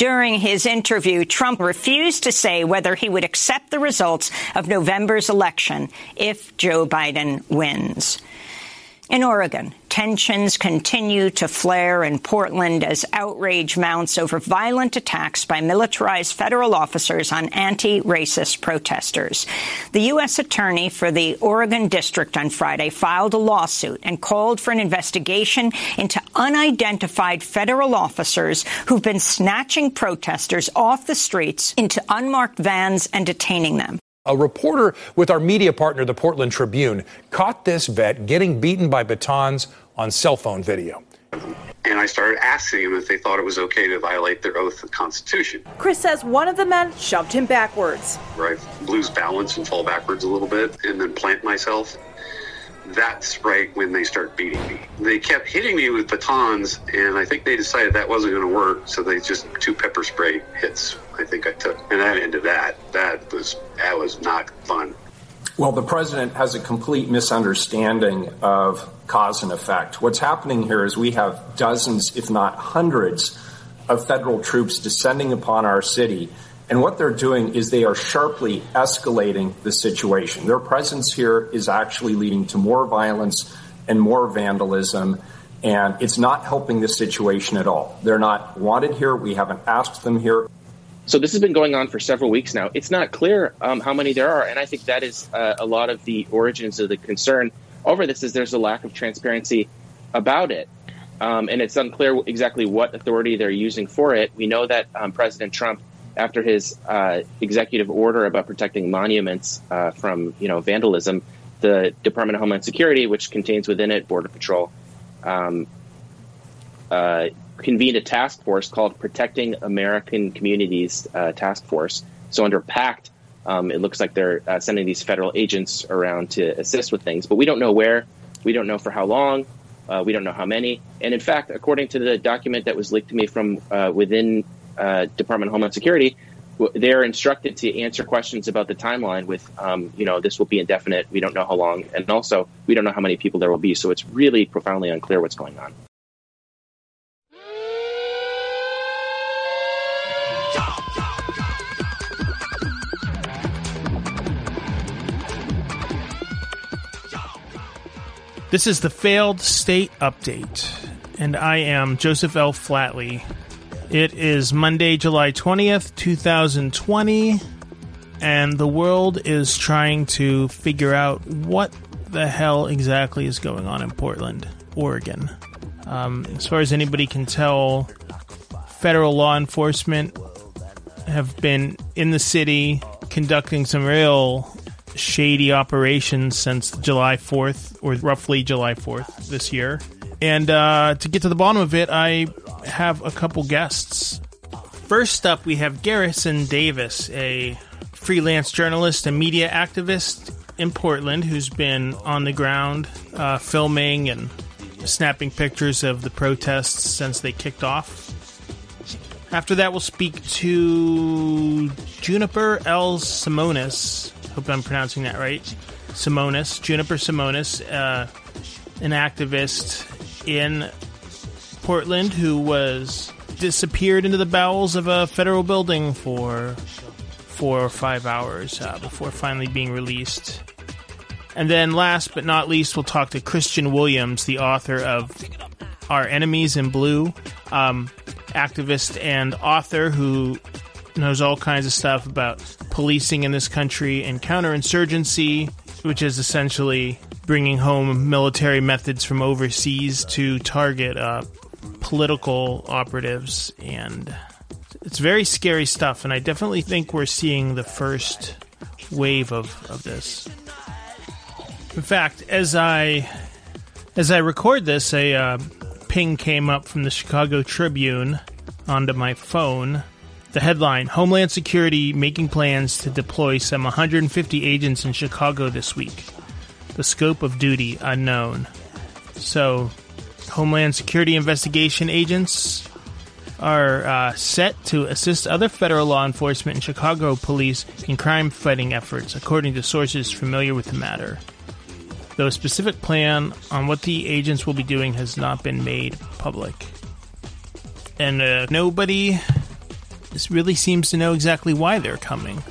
During his interview, Trump refused to say whether he would accept the results of November's election if Joe Biden wins. In Oregon, tensions continue to flare in Portland as outrage mounts over violent attacks by militarized federal officers on anti-racist protesters. The U.S. attorney for the Oregon district on Friday filed a lawsuit and called for an investigation into unidentified federal officers who've been snatching protesters off the streets into unmarked vans and detaining them. A reporter with our media partner, the Portland Tribune, caught this vet getting beaten by batons on cell phone video. And I started asking them if they thought it was okay to violate their oath of Constitution. Chris says one of the men shoved him backwards. Where I lose balance and fall backwards a little bit and then plant myself that's right when they start beating me. They kept hitting me with batons, and I think they decided that wasn't going to work, so they just two pepper spray hits. I think I took, and that ended that. That was that was not fun. Well, the president has a complete misunderstanding of cause and effect. What's happening here is we have dozens, if not hundreds, of federal troops descending upon our city and what they're doing is they are sharply escalating the situation. Their presence here is actually leading to more violence and more vandalism. And it's not helping the situation at all. They're not wanted here. We haven't asked them here. So this has been going on for several weeks now. It's not clear um, how many there are, and I think that is uh, a lot of the origins of the concern over this. Is there's a lack of transparency about it, um, and it's unclear exactly what authority they're using for it. We know that um, President Trump after his uh, executive order about protecting monuments uh, from you know vandalism, the Department of Homeland Security, which contains within it Border Patrol, um, uh, convened a task force called Protecting American Communities uh, Task Force. So under PACT, um, it looks like they're uh, sending these federal agents around to assist with things, but we don't know where, we don't know for how long. Uh, we don't know how many. And in fact, according to the document that was leaked to me from within uh, Department of Homeland Security, they're instructed to answer questions about the timeline with, um, you know, this will be indefinite. We don't know how long. And also, we don't know how many people there will be. So it's really profoundly unclear what's going on. This is the failed state update, and I am Joseph L. Flatley, it is Monday, July 20th, 2020, and the world is trying to figure out what the hell exactly is going on in Portland, Oregon. Um, as far as anybody can tell, federal law enforcement have been in the city conducting some real shady operations since July 4th, or roughly July 4th this year. And uh, to get to the bottom of it, I have a couple guests. First up, we have Garrison Davis, a freelance journalist and media activist in Portland who's been on the ground uh, filming and snapping pictures of the protests since they kicked off. After that, we'll speak to Juniper L. Simonis. Hope I'm pronouncing that right. Simonis, Juniper Simonis, uh, an activist in Portland who was disappeared into the bowels of a federal building for four or five hours uh, before finally being released. And then, last but not least, we'll talk to Kristian Williams, the author of Our Enemies in Blue, um, activist and author who knows all kinds of stuff about policing in this country and counterinsurgency, which is essentially bringing home military methods from overseas to target uh, political operatives, and it's very scary stuff. And I definitely think we're seeing the first wave of, of this. In fact, as I as I record this, a uh, ping came up from the Chicago Tribune onto my phone. The headline Homeland Security making plans to deploy some 150 agents in Chicago this week. The scope of duty unknown. So, Homeland Security investigation agents are uh, set to assist other federal law enforcement and Chicago police in crime fighting efforts, according to sources familiar with the matter. Though a specific plan on what the agents will be doing has not been made public. And uh, nobody really seems to know exactly why they're coming.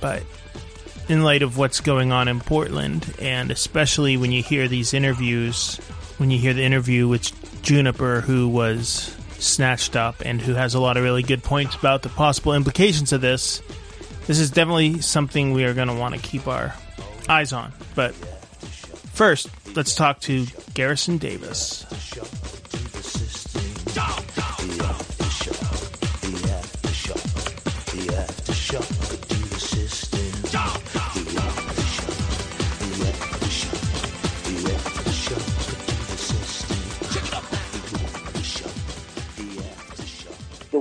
But in light of what's going on in Portland, and especially when you hear these interviews, when you hear the interview with Juniper, who was snatched up and who has a lot of really good points about the possible implications of this, this is definitely something we are going to want to keep our eyes on. But first, let's talk to Garrison Davis.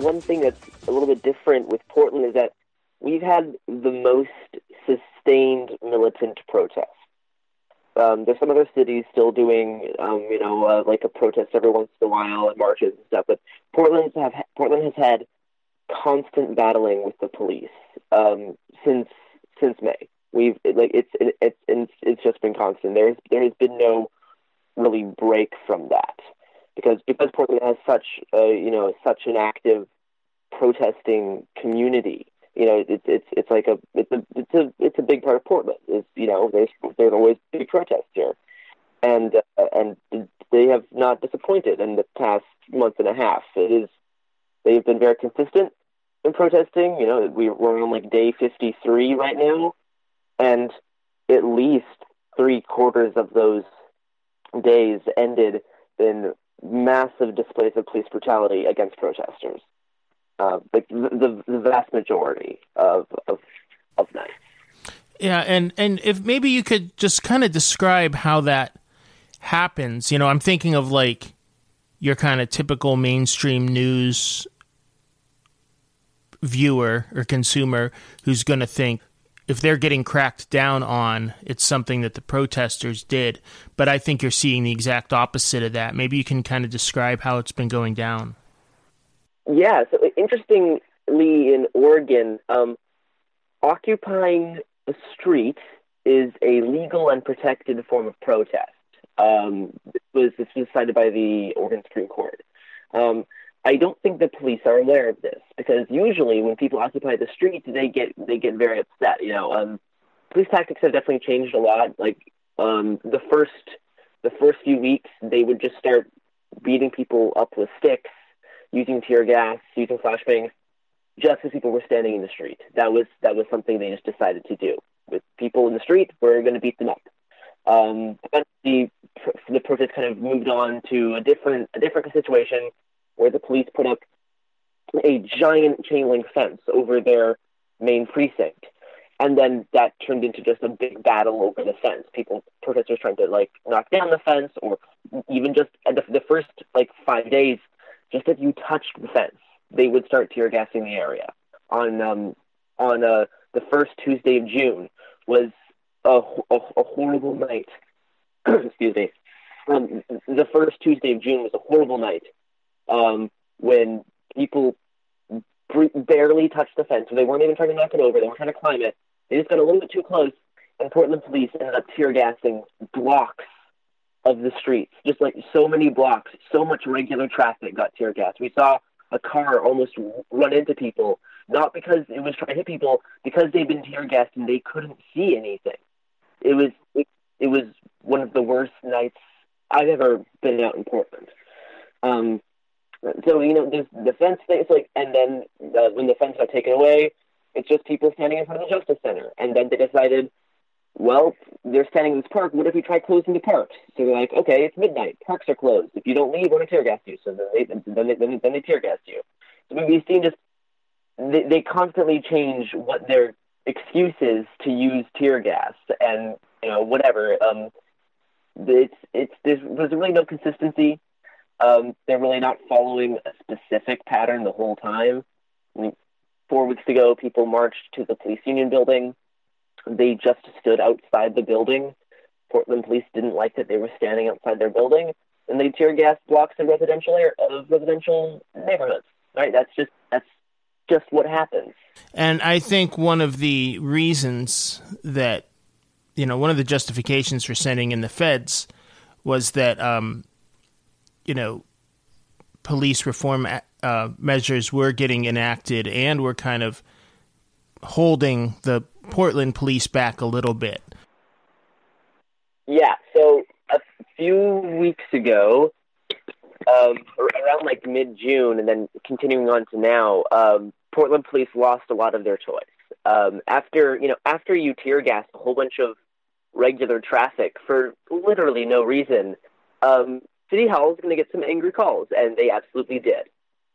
One thing that's a little bit different with Portland is that we've had the most sustained militant protests. Um, there's some other cities still doing, um, you know, uh, like a protest every once in a while and marches and stuff. But Portland's have Portland has had constant battling with the police um, since since May. We've like it's it, it's it's just been constant. There's there has been no really break from that because because Portland has such a you know such an active protesting community. You know, it's it's it's like a it's a it's a it's a big part of Portland. Is you know there's there's always big protests here, and uh, and they have not disappointed in the past month and a half. It is they've been very consistent in protesting. You know, we, we're on like day 53 right now, and at least three quarters of those days ended in massive displays of police brutality against protesters. Uh, like the, the vast majority of of, of nights. Yeah, and and if maybe you could just kind of describe how that happens. You know, I'm thinking of like your kind of typical mainstream news viewer or consumer who's going to think if they're getting cracked down on, it's something that the protesters did. But I think you're seeing the exact opposite of that. Maybe you can kind of describe how it's been going down. Yeah. So interestingly, in Oregon, um, occupying the street is a legal and protected form of protest. Um, this was this was decided by the Oregon Supreme Court. Um, I don't think the police are aware of this because usually when people occupy the streets, they get they get very upset. You know, um, police tactics have definitely changed a lot. Like um, the first the first few weeks, they would just start beating people up with sticks, using tear gas, using flashbangs, just as people were standing in the street. That was that was something they just decided to do. With people in the street, we're going to beat them up. Um, the the protest kind of moved on to a different a different situation where the police put up a giant chain link fence over their main precinct. And then that turned into just a big battle over the fence. People, protesters trying to like knock down the fence, or even just the, the first like five days, just if you touched the fence, they would start tear gassing the area. On um, on uh, the first Tuesday of June was a, a, a horrible night. Excuse me. Um, the first Tuesday of June was a horrible night um, when people barely touched the fence. They weren't even trying to knock it over. They weren't trying to climb it. They just got a little bit too close, and Portland police ended up tear gassing blocks of the streets. Just like so many blocks, so much regular traffic got tear gassed. We saw a car almost run into people, not because it was trying to hit people, because they'd been tear gassed and they couldn't see anything. It was it, it was one of the worst nights I've ever been out in Portland. Um, so you know, there's the fence things like, and then uh, when the fence got taken away, it's just people standing in front of the Justice Center. And then they decided, well, they're standing in this park. What if we try closing the park? So they're like, okay, it's midnight. Parks are closed. If you don't leave, we're gonna tear gas you. So then they then they, then, then they tear gas you. So we've seen just they, they constantly change what their excuse is to use tear gas and you know whatever. Um, it's it's there's, there's really no consistency um, they're really not following a specific pattern the whole time. I mean, four weeks ago, people marched to the police union building. They just stood outside the building. Portland police didn't like that they were standing outside their building, and they tear gas blocks of residential air, of residential neighborhoods. Right? That's just that's just what happens. And I think one of the reasons that you know one of the justifications for sending in the feds was that um, you know, police reform uh, measures were getting enacted and were kind of holding the Portland police back a little bit. Yeah, so a few weeks ago, um, around like mid June, and then continuing on to now, um, Portland police lost a lot of their toys. Um, after you know, after you tear gas a whole bunch of regular traffic for literally no reason, um, City Hall is going to get some angry calls, and they absolutely did.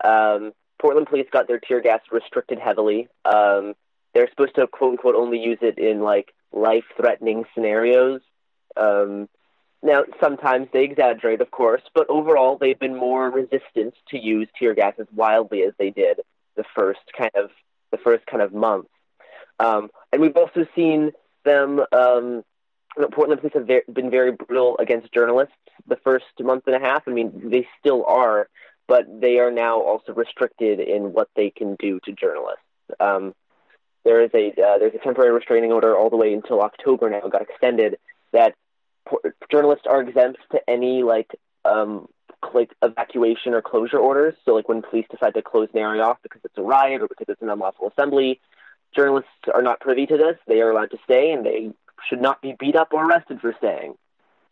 Um, Portland police got their tear gas restricted heavily. Um, they're supposed to quote unquote only use it in like life threatening scenarios. Um, now, sometimes they exaggerate, of course, but overall they've been more resistant to use tear gas as wildly as they did the first kind of the first kind of month. Um, and we've also seen them. Um, Portland police have been very brutal against journalists the first month and a half. I mean, they still are, but they are now also restricted in what they can do to journalists. Um, there is a uh, there's a temporary restraining order all the way until October now. Got extended that journalists are exempt to any like um, like evacuation or closure orders. So like when police decide to close an area off because it's a riot or because it's an unlawful assembly, journalists are not privy to this. They are allowed to stay and they should not be beat up or arrested for staying.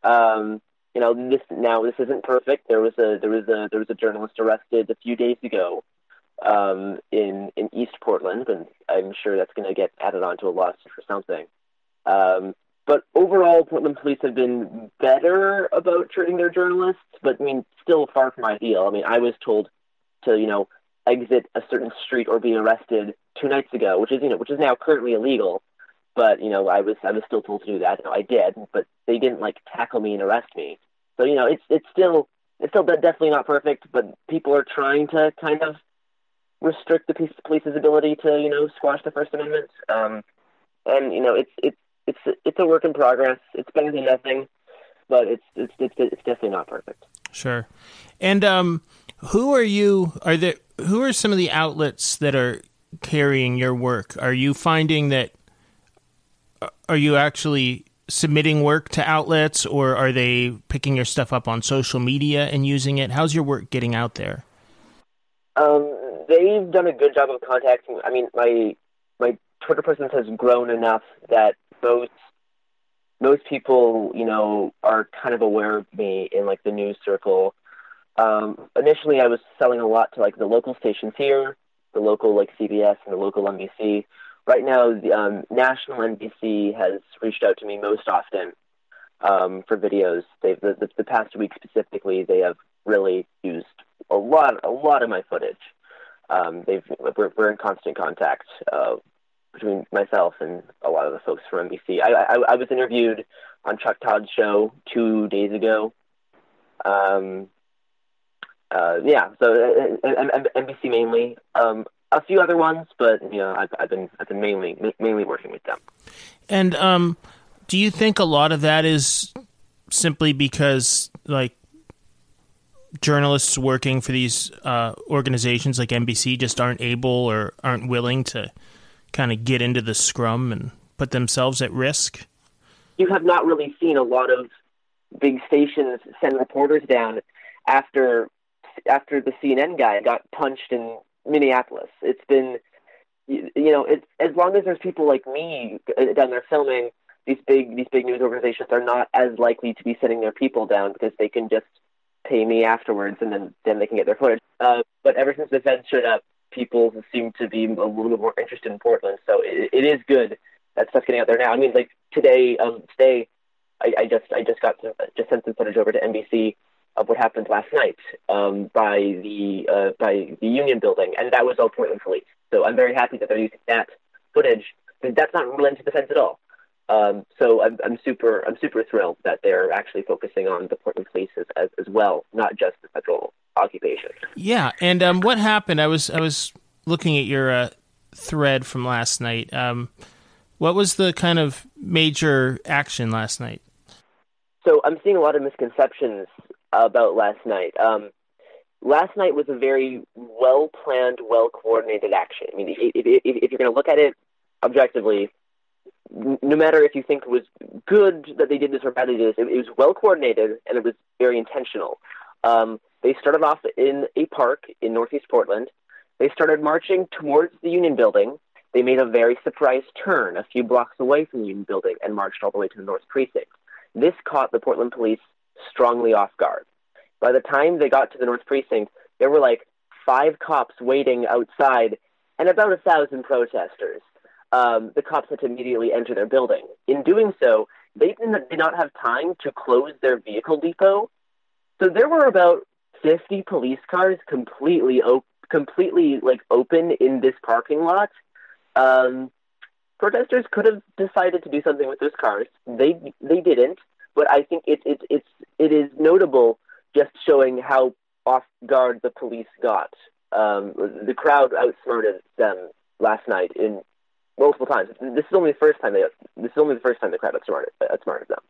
Um, you know, this now this isn't perfect. There was a there was a there was a journalist arrested a few days ago um, in in East Portland, and I'm sure that's going to get added onto a lawsuit for something. Um, but overall, Portland police have been better about treating their journalists, but I mean, still far from ideal. I mean, I was told to you know exit a certain street or be arrested two nights ago, which is you know which is now currently illegal. But you know, I was I was still told to do that. Know, I did, but they didn't like tackle me and arrest me. So you know, it's it's still it's still definitely not perfect, but people are trying to kind of restrict the police's ability to you know squash the First Amendment. Um, and you know, it's it's it's it's a work in progress. It's better than nothing, but it's it's it's, it's definitely not perfect. Sure. And um, who are you? Are there who are some of the outlets that are carrying your work? Are you finding that? Are you actually submitting work to outlets, or are they picking your stuff up on social media and using it? How's your work getting out there? Um, they've done a good job of contacting. I mean, my my Twitter presence has grown enough that most most people, you know, are kind of aware of me in like the news circle. Um, initially, I was selling a lot to like the local stations here, the local like CBS and the local NBC. Right now, the um, national NBC has reached out to me most often um, for videos. They've the, the, the past week specifically, they have really used a lot a lot of my footage. Um, they've we're, we're in constant contact uh, between myself and a lot of the folks from NBC. I, I, I was interviewed on Chuck Todd's show two days ago. Um, uh, yeah, so uh, uh NBC mainly. Um, a few other ones, but you know, I've, I've been I've been mainly mainly working with them. And um, do you think a lot of that is simply because like journalists working for these uh, organizations like NBC just aren't able or aren't willing to kind of get into the scrum and put themselves at risk? You have not really seen a lot of big stations send reporters down after after the CNN guy got punched in Minneapolis. It's been you, know, it's as long as there's people like me down there filming, these big these big news organizations are not as likely to be sending their people down because they can just pay me afterwards and then then they can get their footage. Uh, but ever since the feds showed up, people seem to be a little bit more interested in Portland. So it, it is good that stuff's getting out there now. I mean, like today, um, today, I, I just I just got to, just sent some footage over to NBC of what happened last night um, by the uh, by the Union Building, and that was all Portland police. So I'm very happy that they're using that footage. That's not related to the fence at all. Um, so I'm, I'm super I'm super thrilled that they're actually focusing on the Portland police as, as, as well, not just the federal occupation. Yeah, and um, what happened? I was I was looking at your uh, thread from last night. Um, what was the kind of major action last night? So I'm seeing a lot of misconceptions about last night. Um, last night was a very well planned, well coordinated action. I mean, if, if, if you're going to look at it objectively, no matter if you think it was good that they did this or badly did this, it, it was well coordinated and it was very intentional. Um, They started off in a park in Northeast Portland. They started marching towards the Union Building. They made a very surprise turn a few blocks away from the Union Building and marched all the way to the North Precinct. This caught the Portland police strongly off guard. By the time they got to the North Precinct, there were like five cops waiting outside and about a thousand protesters. Um, the cops had to immediately enter their building. In doing so, they did not have time to close their vehicle depot. So there were about 50 police cars completely op- completely like open in this parking lot. Um, protesters could have decided to do something with those cars. They they didn't, but I think it it it's it is notable just showing how off guard the police got. Um, the crowd outsmarted them last night in multiple times. This is only the first time they this is only the first time the crowd outsmarted outsmarted them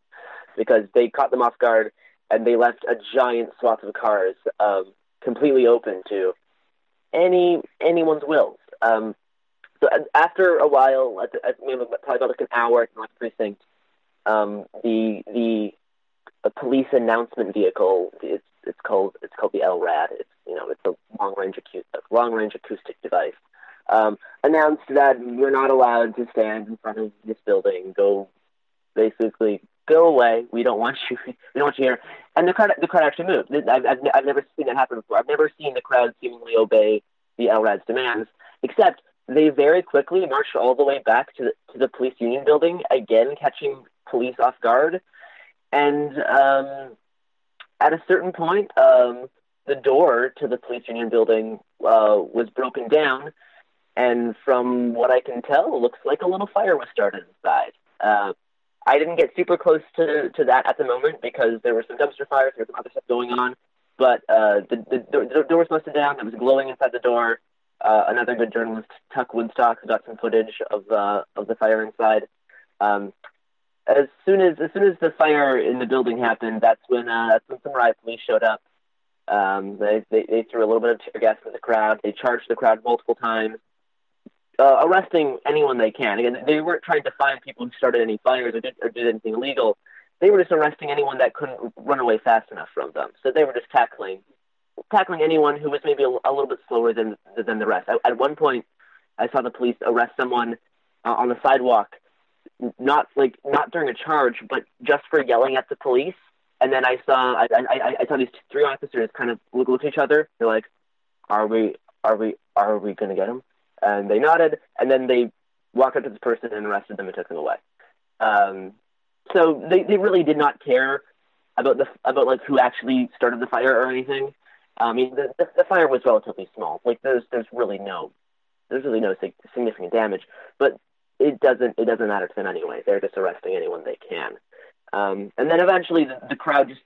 because they caught them off guard and they left a giant swath of cars um, completely open to any anyone's wills. Um, so after a while, at, at, probably about like an hour at North Precinct, um, the the a police announcement vehicle. It's it's called it's called the LRAD. It's you know it's a long range acoustic long range acoustic device. Um, announced that you're not allowed to stand in front of this building. Go basically go away. We don't want you. We don't want you here. And the crowd the crowd actually moved. I've I've, I've never seen that happen before. I've never seen the crowd seemingly obey the LRAD's demands, except they very quickly marched all the way back to the, to the police union building, again catching police off guard. And um, at a certain point, um, the door to the police union building uh, was broken down, and from what I can tell, it looks like a little fire was started inside. Uh, I didn't get super close to, to that at the moment because there were some dumpster fires, there was some other stuff going on. But uh, the, the, the door was busted down. It was glowing inside the door. Uh, another good journalist, Tuck Woodstock, got some footage of uh, of the fire inside. Um, as soon as as soon as the fire in the building happened, that's when uh, that's when some riot police showed up. Um, they, they they threw a little bit of tear gas at the crowd. They charged the crowd multiple times, uh, arresting anyone they can. Again, they weren't trying to find people who started any fires or did or did anything illegal. They were just arresting anyone that couldn't run away fast enough from them. So they were just tackling tackling anyone who was maybe a, a little bit slower than than the rest. At, at one point, I saw the police arrest someone uh, on the sidewalk, not like not during a charge, but just for yelling at the police. And then I saw I I, I saw these three officers kind of look, look at each other. They're like, "Are we are we are we going to get him?" And they nodded, and then they walked up to this person and arrested them and took them away. Um, so they, they really did not care about the about like who actually started the fire or anything. I mean, the, the, the fire was relatively small. Like there's there's really no there's really no significant damage, but it doesn't it doesn't matter to them anyway. They're just arresting anyone they can. Um, and then eventually the, the crowd just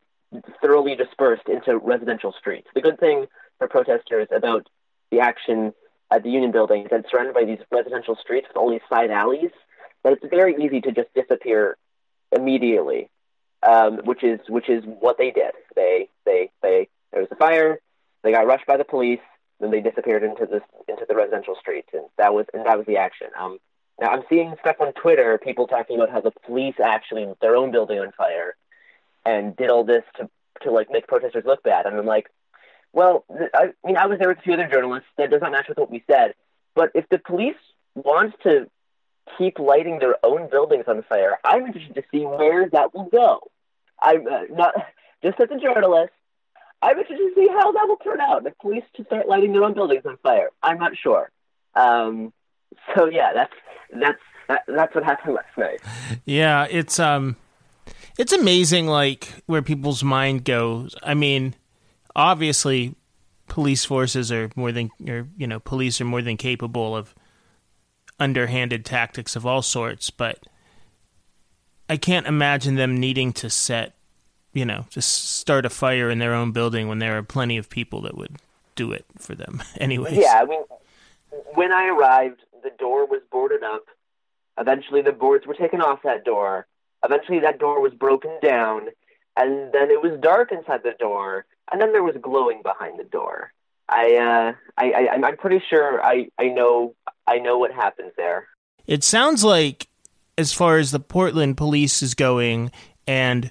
thoroughly dispersed into residential streets. The good thing for protesters about the action at the Union Building it's surrounded by these residential streets with these side alleys that it's very easy to just disappear immediately, um, which is which is what they did. They they they there was a fire. They got rushed by the police. Then they disappeared into the into the residential streets, and that was and that was the action. Um, now I'm seeing stuff on Twitter, people talking about how the police actually lit their own building on fire, and did all this to to like make protesters look bad. And I'm like, well, I mean, I was there with a few other journalists. That does not match with what we said. But if the police wants to keep lighting their own buildings on fire, I'm interested to see where that will go. I'm uh, not just as a journalist. I'm interested to see how that will turn out. The police to start lighting their own buildings on fire. I'm not sure. Um, so yeah, that's that's that, that's what happened last night. Yeah, it's um, it's amazing like where people's mind goes. I mean, obviously, police forces are more than or you know, police are more than capable of underhanded tactics of all sorts, but I can't imagine them needing to set you know, just start a fire in their own building when there are plenty of people that would do it for them. Anyways. Yeah, I mean, when I arrived, the door was boarded up. Eventually, the boards were taken off that door. Eventually, that door was broken down, and then it was dark inside the door, and then there was glowing behind the door. I, uh, I, I, I'm pretty sure I, I know, I know what happens there. It sounds like, as far as the Portland police is going, and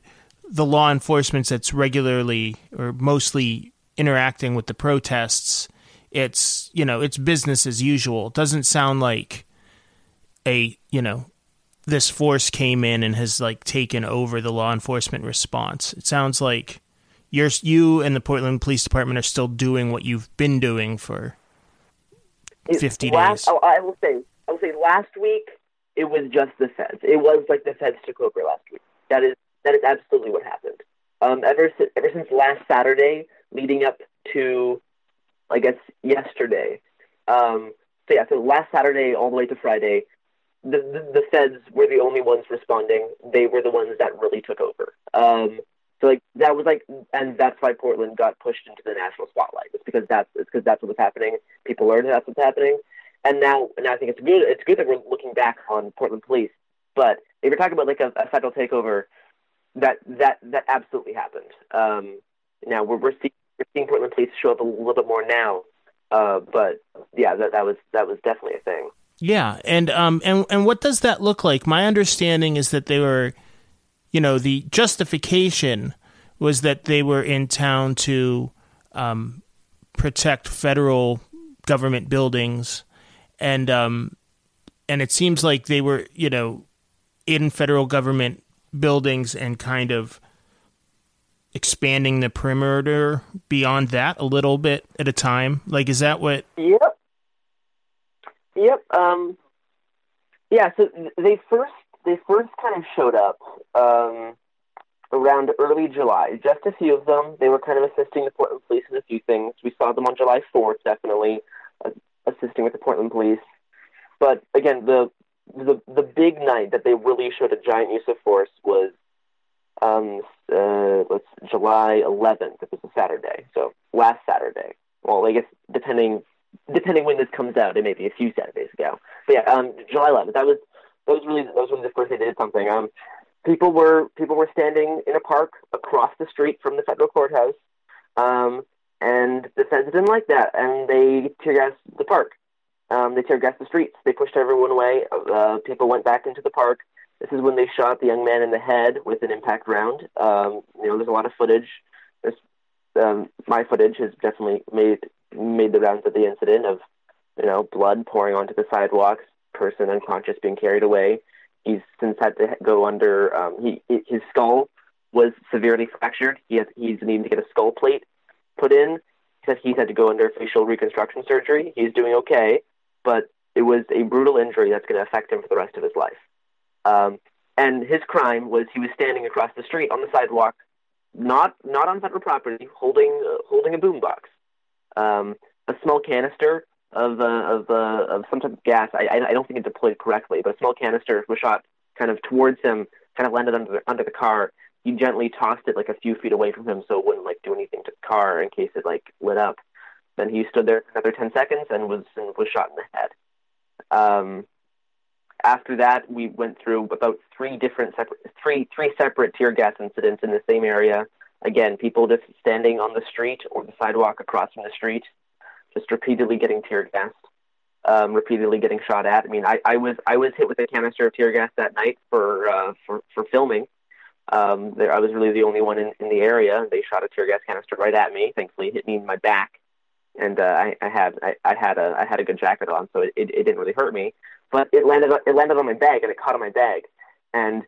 the law enforcement that's regularly or mostly interacting with the protests, it's you know it's business as usual. It doesn't sound like a you know this force came in and has like taken over the law enforcement response. It sounds like you're you and the Portland Police Department are still doing what you've been doing for fifty last, days. Oh, I will say, I will say, last week it was just the feds. It was like the feds took over last week. That is that is absolutely what happened. Um, ever since ever since last Saturday, leading up to, I guess yesterday. Um, so yeah, so last Saturday all the way to Friday, the, the, the feds were the only ones responding. They were the ones that really took over. Um, so like that was like, and that's why Portland got pushed into the national spotlight. It's because that's it's because that's what was happening. People learned that's what's happening, and now and I think it's good. It's good that we're looking back on Portland police. But if you're talking about like a, a federal takeover, that that that absolutely happened. Um, now we're we're seeing, we're seeing Portland police show up a little bit more now, uh, but yeah, that that was that was definitely a thing. Yeah, and um and and what does that look like? My understanding is that they were, you know, the justification was that they were in town to um, protect federal government buildings, and um and it seems like they were, you know, in federal government buildings and kind of expanding the perimeter beyond that a little bit at a time. Like, is that what? Yep. Yep. Um, yeah. So they first they first kind of showed up um, around early July. Just a few of them. They were kind of assisting the Portland police in a few things. We saw them on July fourth, definitely uh, assisting with the Portland police. But again, the the the big night that they really showed a giant use of force was um uh let's July 11th. It was a Saturday, so last Saturday. Well, I guess depending depending when this comes out, it may be a few Saturdays ago. But yeah, um, July 11th. That was that was really that was really the first they did something. Um, people were people were standing in a park across the street from the federal courthouse, um, and the feds didn't like that, and they tear gassed the park. Um, they tear gassed the streets. They pushed everyone away. Uh, people went back into the park. This is when they shot the young man in the head with an impact round. Um, you know, there's a lot of footage. There's, um, my footage has definitely made made the rounds of the incident of, you know, blood pouring onto the sidewalks, person unconscious being carried away. He's since had to go under. Um, he his skull was severely fractured. He has, he's needing to get a skull plate put in. He said he's had to go under facial reconstruction surgery. He's doing okay, but it was a brutal injury that's going to affect him for the rest of his life. Um, and his crime was he was standing across the street on the sidewalk, not not on federal property, holding uh, holding a boombox, um, a small canister of uh, of uh, of some type of gas. I, I don't think it deployed correctly, but a small canister was shot kind of towards him, kind of landed under the, under the car. He gently tossed it like a few feet away from him, so it wouldn't like do anything to the car in case it like lit up. Then he stood there for another ten seconds and was and was shot in the head. Um, after that, we went through about three different separate, three three separate tear gas incidents in the same area. Again, people just standing on the street or the sidewalk across from the street, just repeatedly getting tear gassed, um, repeatedly getting shot at. I mean, I, I was I was hit with a canister of tear gas that night for uh, for for filming. Um, there, I was really the only one in, in the area. They shot a tear gas canister right at me. Thankfully, it hit me in my back, and uh, I, I had I, I had a I had a good jacket on, so it, it, it didn't really hurt me but it landed it landed on my bag and it caught on my bag, and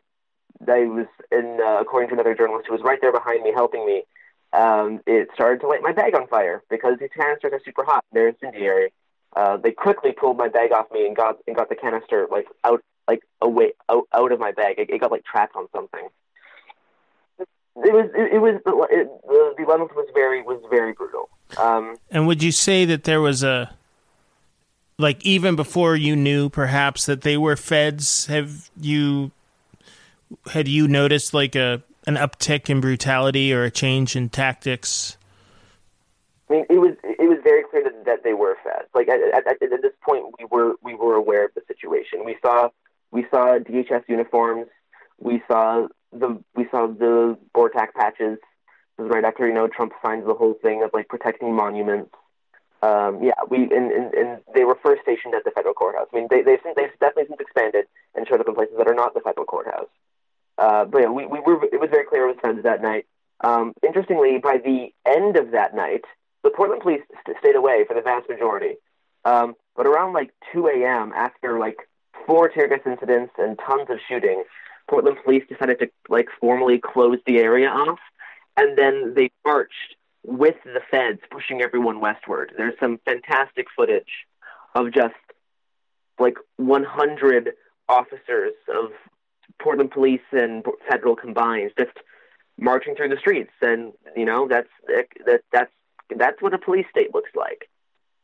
I was in uh, according to another journalist who was right there behind me helping me. Um, it started to light my bag on fire because these canisters are super hot. They're incendiary. Uh, they quickly pulled my bag off me and got and got the canister like out like away out, out of my bag. It, it got like trapped on something. It was it, it was it, the the was very was very brutal. Um, and would you say that there was a like even before you knew perhaps that they were feds have you had you noticed like a an uptick in brutality or a change in tactics I mean, it was it was very clear that, that they were fed. Like at, at, at this point, we were we were aware of the situation. We saw we saw DHS uniforms. We saw the we saw the BORTAC patches. Was right after you know Trump signed the whole thing of like protecting monuments. Um, yeah, we and, and, and they were first stationed at the federal courthouse. I mean, they they've, they've definitely since expanded and showed up in places that are not the federal courthouse. Uh, but yeah, we, we were it was very clear it was feds that night. Um, interestingly, by the end of that night, the Portland police st- stayed away for the vast majority. Um, but around like 2 a.m., after like four tear gas incidents and tons of shooting, Portland police decided to like formally close the area off, and then they marched with the feds, pushing everyone westward. There's some fantastic footage of just like 100 officers of Portland police and federal combined just marching through the streets, and you know that's that that's that's what a police state looks like.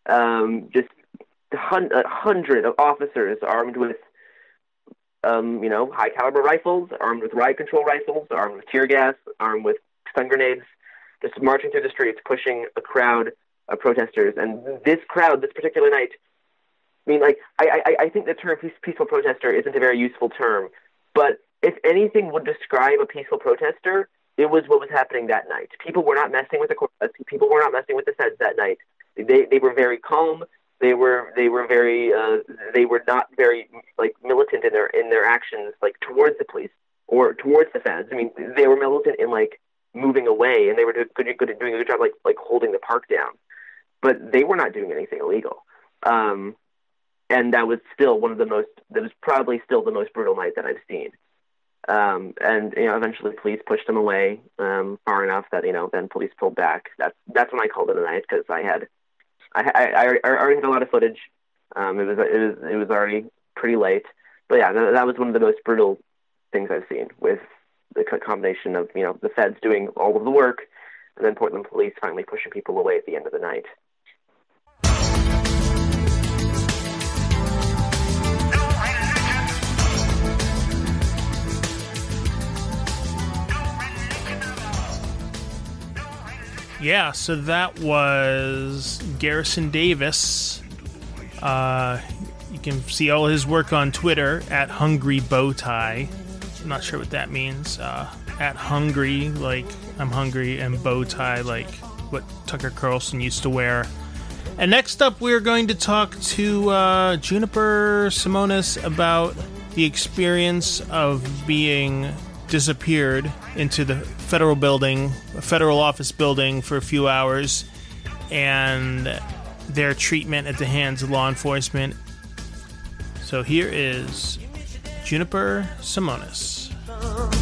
Um, just a hundred of officers armed with um, you know, high caliber rifles, armed with riot control rifles, armed with tear gas, armed with stun grenades, just marching through the streets, pushing a crowd of protesters. And this crowd, this particular night, I mean, like, I, I, I think the term peaceful protester isn't a very useful term, but if anything would describe a peaceful protester, it was what was happening that night. People were not messing with the courts. people were not messing with the feds that night. They they were very calm. They were they were very uh, they were not very like militant in their in their actions like towards the police or towards the feds. I mean, they were militant in like moving away, and they were doing good, good doing a good job like like holding the park down. But they were not doing anything illegal. Um, and that was still one of the most that was probably still the most brutal night that I've seen. Um, and you know, eventually police pushed them away um, far enough that you know then police pulled back. That's that's when I called it a night because I had I, I, I already had a lot of footage. Um, it was it was it was already pretty late, but yeah, that, that was one of the most brutal things I've seen with the combination of you know the feds doing all of the work, and then Portland police finally pushing people away at the end of the night. Yeah, so that was Garrison Davis. Uh, you can see all his work on Twitter at Hungry Bowtie. I'm not sure what that means. Uh, at Hungry, like I'm hungry, and Bowtie, like what Tucker Carlson used to wear. And next up, we're going to talk to uh, Juniper Simonis about the experience of being disappeared into the federal building, a federal office building, for a few hours, and their treatment at the hands of law enforcement. So here is Juniper Simonis.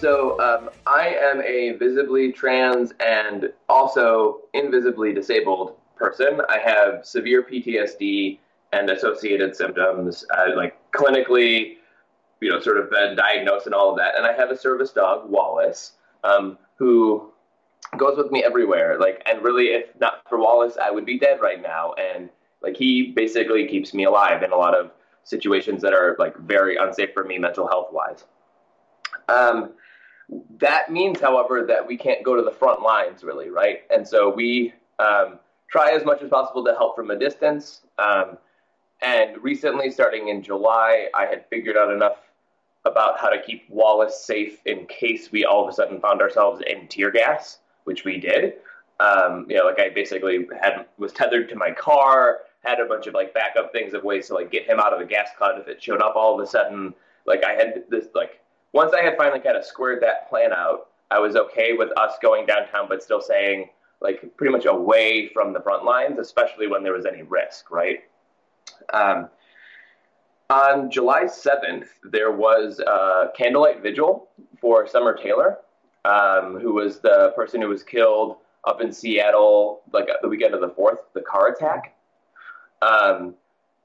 So um, I am a visibly trans and also invisibly disabled person. I have severe PTSD and associated symptoms, uh, like clinically, you know, sort of been diagnosed and all of that. And I have a service dog, Wallace, um, who goes with me everywhere. Like, and really, if not for Wallace, I would be dead right now. And like, he basically keeps me alive in a lot of situations that are like very unsafe for me mental health wise. Um, that means, however, that we can't go to the front lines really, right? And so we um, try as much as possible to help from a distance. Um, and recently, starting in July, I had figured out enough about how to keep Wallace safe in case we all of a sudden found ourselves in tear gas, which we did. Um, you know, like I basically had was tethered to my car, had a bunch of like backup things of ways to like get him out of the gas cloud if it showed up all of a sudden. Like I had this like once I had finally kind of squared that plan out, I was okay with us going downtown, but still saying like pretty much away from the front lines, especially when there was any risk, right? Um, on July 7th, there was a candlelight vigil for Summer Taylor, um, who was the person who was killed up in Seattle, like the weekend of the 4th, the car attack. Um,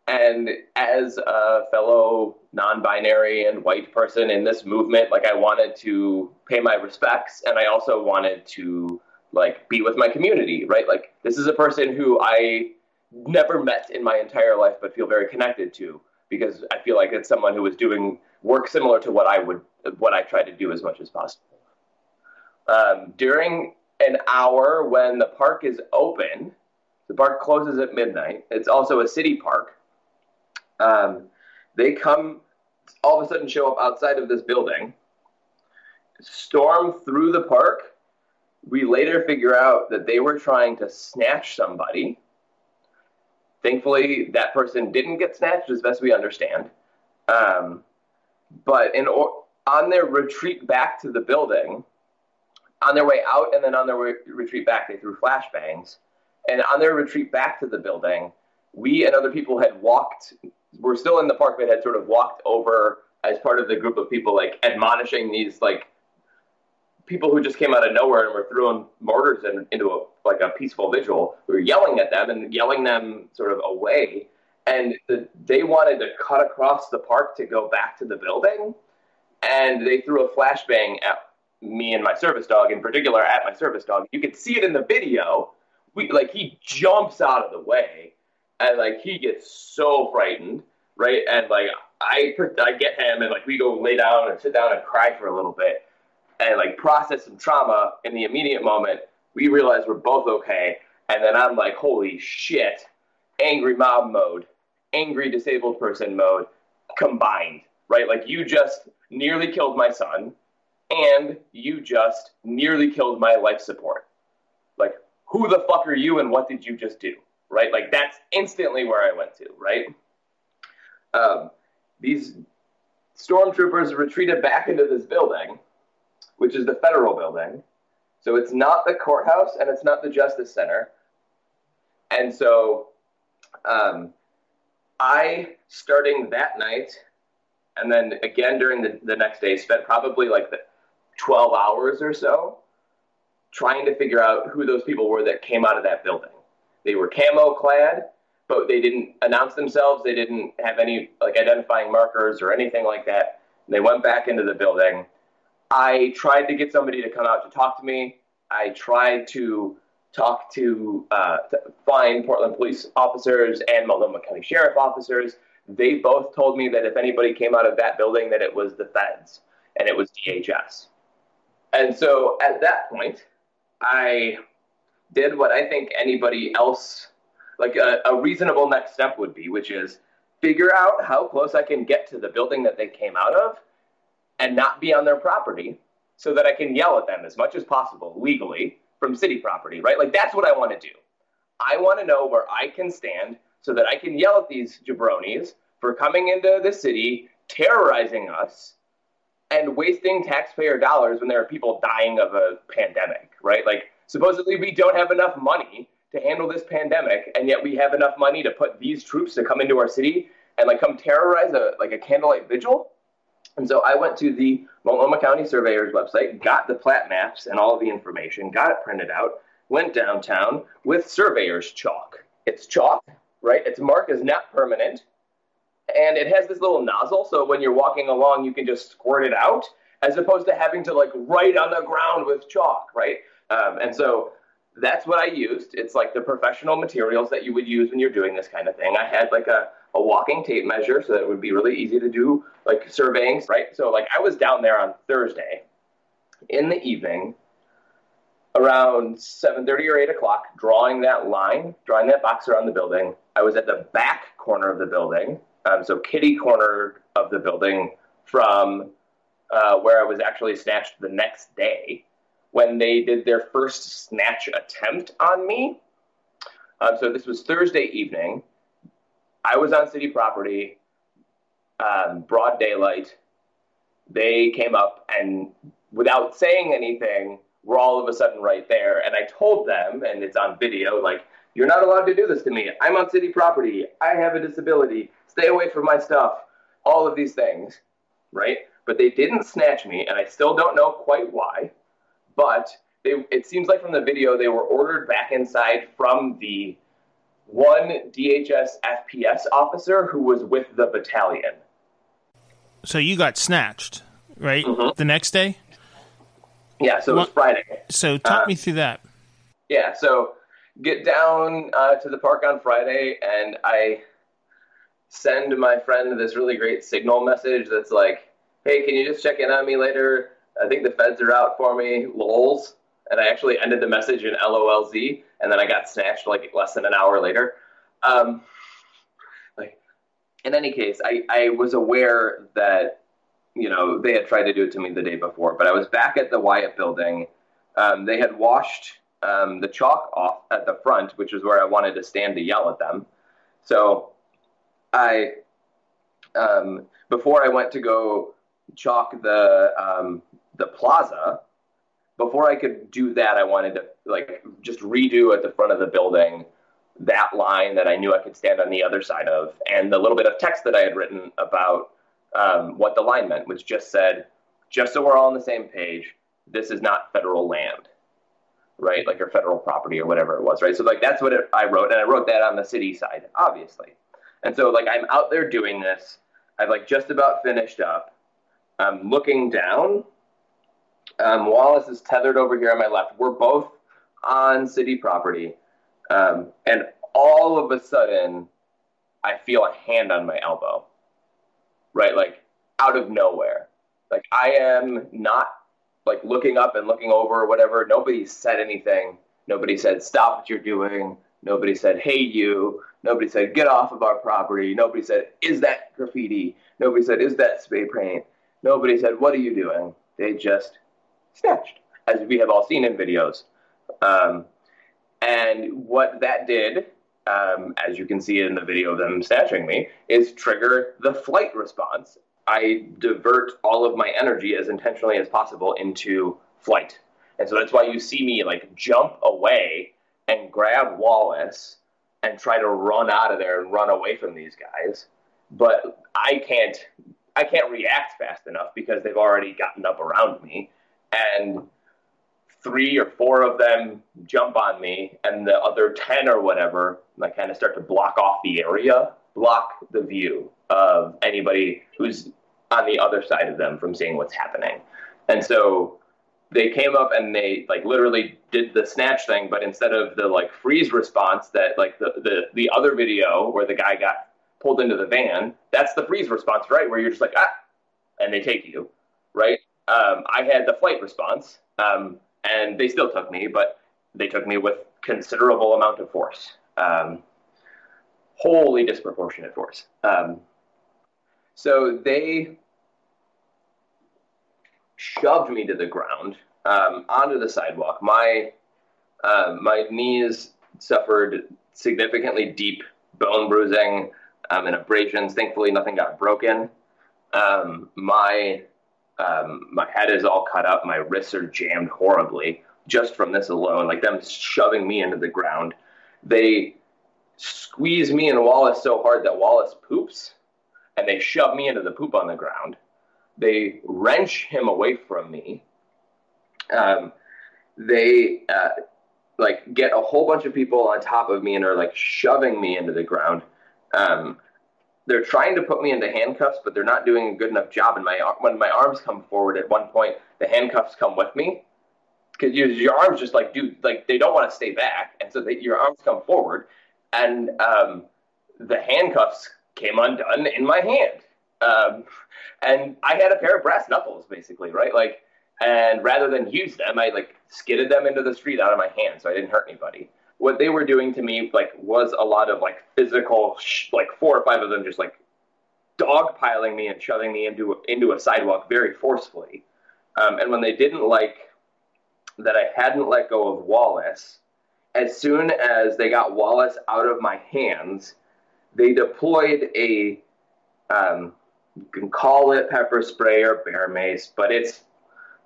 and as a fellow non-binary and white person in this movement like i wanted to pay my respects and i also wanted to like be with my community right? Like this is a person who i never met in my entire life but feel very connected to because i feel like it's someone who was doing work similar to what i would what i try to do as much as possible. Um, during an hour when the park is open the park closes at midnight. It's also a city park. Um, they come all of a sudden show up outside of this building, storm through the park. We later figure out that they were trying to snatch somebody. Thankfully, that person didn't get snatched, as best we understand. Um, but in on their retreat back to the building, on their way out and then on their way, retreat back, they threw flashbangs. And on their retreat back to the building, we and other people had walked. We're still in the park, but had sort of walked over as part of the group of people, like admonishing these like people who just came out of nowhere and were throwing mortars in, into a like a peaceful vigil. We were yelling at them and yelling them sort of away. And the, they wanted to cut across the park to go back to the building, and they threw a flashbang at me and my service dog, in particular, at my service dog. You can see it in the video. We like he jumps out of the way, and like he gets so frightened, right? And like I I get him, and like we go lay down and sit down and cry for a little bit, and like process some trauma in the immediate moment. We realize we're both okay, and then I'm like, holy shit, angry mob mode, angry disabled person mode combined, right? Like you just nearly killed my son, and you just nearly killed my life support. Like, who the fuck are you, and what did you just do? Right? Like that's instantly where I went to. Right? Um, these stormtroopers retreated back into this building, which is the federal building. So it's not the courthouse and it's not the Justice Center. And so um, I, starting that night, and then again during the, the next day, spent probably like the 12 hours or so trying to figure out who those people were that came out of that building. They were camo clad, but they didn't announce themselves. They didn't have any like identifying markers or anything like that. They went back into the building. I tried to get somebody to come out to talk to me. I tried to talk to, uh, to find Portland police officers and Multnomah County Sheriff officers. They both told me that if anybody came out of that building, that it was the feds and it was DHS. And so at that point, I did what I think anybody else, like a, a reasonable next step would be, which is figure out how close I can get to the building that they came out of and not be on their property so that I can yell at them as much as possible legally from city property, right? Like that's what I want to do. I want to know where I can stand so that I can yell at these jabronis for coming into the city, terrorizing us, and wasting taxpayer dollars when there are people dying of a pandemic, right? Like supposedly we don't have enough money to handle this pandemic, and yet we have enough money to put these troops to come into our city and like come terrorize a like a candlelight vigil. And so I went to the Multnomah County Surveyor's website, got the plat maps and all of the information, got it printed out, went downtown with surveyor's chalk. It's chalk, right? It's marked as not permanent, and it has this little nozzle, so when you're walking along, you can just squirt it out, as opposed to having to like write on the ground with chalk, right? Um, and so that's what I used. It's like the professional materials that you would use when you're doing this kind of thing. I had like a, a walking tape measure, so that it would be really easy to do like surveying, right? So like I was down there on Thursday in the evening around 7.30 or 8 o'clock drawing that line drawing that box around the building i was at the back corner of the building um, so kitty corner of the building from uh, where I was actually snatched the next day when they did their first snatch attempt on me. Um, so this was Thursday evening. I was on city property, um, broad daylight. They came up and, without saying anything, were all of a sudden right there. And I told them, and it's on video, like, you're not allowed to do this to me. I'm on city property. I have a disability stay away from my stuff, all of these things, right? But they didn't snatch me, and I still don't know quite why. But they, it seems like from the video, they were ordered back inside from the one DHS FPS officer who was with the battalion. So you got snatched, right? Mm-hmm. The next day? Yeah, so it was Friday. So talk uh, me through that. Yeah, so get down uh, to the park on Friday, and I send my friend this really great signal message that's like, hey, can you just check in on me later? I think the feds are out for me, lols. And I actually ended the message in LOLZ, and then I got snatched like less than an hour later. Um, like, in any case, I, I was aware that you know they had tried to do it to me the day before, but I was back at the Wyatt building. Um, they had washed um, the chalk off at the front, which is where I wanted to stand to yell at them. So I, um, before I went to go chalk the um, the plaza, before I could do that, I wanted to like just redo at the front of the building that line that I knew I could stand on the other side of, and the little bit of text that I had written about um, what the line meant, which just said, just so we're all on the same page, this is not federal land, right? Like your federal property or whatever it was, right? So like that's what it, I wrote, and I wrote that on the city side, obviously. And so like I'm out there doing this. I've like just about finished up. I'm looking down. Um, Wallace is tethered over here on my left. We're both on city property. Um, and all of a sudden, I feel a hand on my elbow, right? Like out of nowhere. Like I am not like looking up and looking over or whatever. Nobody said anything. Nobody said, stop what you're doing. Nobody said, hey, you. Nobody said, get off of our property. Nobody said, is that graffiti? Nobody said, is that spray paint? Nobody said, what are you doing? They just snatched, as we have all seen in videos. Um, and what that did, um, as you can see in the video of them snatching me, is trigger the flight response. I divert all of my energy as intentionally as possible into flight. And so that's why you see me like jump away and grab Wallace and try to run out of there and run away from these guys. But I can't I can't react fast enough because they've already gotten up around me. And three or four of them jump on me, and the other 10 or whatever, I kind of start to block off the area, block the view of anybody who's on the other side of them from seeing what's happening. And so they came up and they like literally did the snatch thing, but instead of the like freeze response that like the, the, the other video where the guy got pulled into the van, that's the freeze response, right? Where you're just like, ah, and they take you, right? Um, I had the flight response. Um, and they still took me, but they took me with considerable amount of force, um, wholly disproportionate force. Um, so they shoved me to the ground um, onto the sidewalk. My uh, my knees suffered significantly deep bone bruising um, and abrasions. Thankfully, nothing got broken. My um, my head is all cut up. My wrists are jammed horribly just from this alone. Like them shoving me into the ground. They squeeze me and Wallace so hard that Wallace poops, and they shove me into the poop on the ground. They wrench him away from me. Um, they uh, like get a whole bunch of people on top of me and are like shoving me into the ground. Um, they're trying to put me into handcuffs, but they're not doing a good enough job. And my when my arms come forward at one point, the handcuffs come with me because your, your arms just like do like they don't want to stay back, and so they, your arms come forward, and um, the handcuffs came undone in my hand, um, and I had a pair of brass knuckles basically, right? Like, and rather than use them, I like skidded them into the street out of my hand, so I didn't hurt anybody what they were doing to me like was a lot of like physical sh- like four or five of them just like dogpiling me and shoving me into into a sidewalk very forcefully. Um, and when they didn't like that i hadn't let go of wallace as soon as they got wallace out of my hands they deployed a um, you can call it pepper spray or bear mace but it's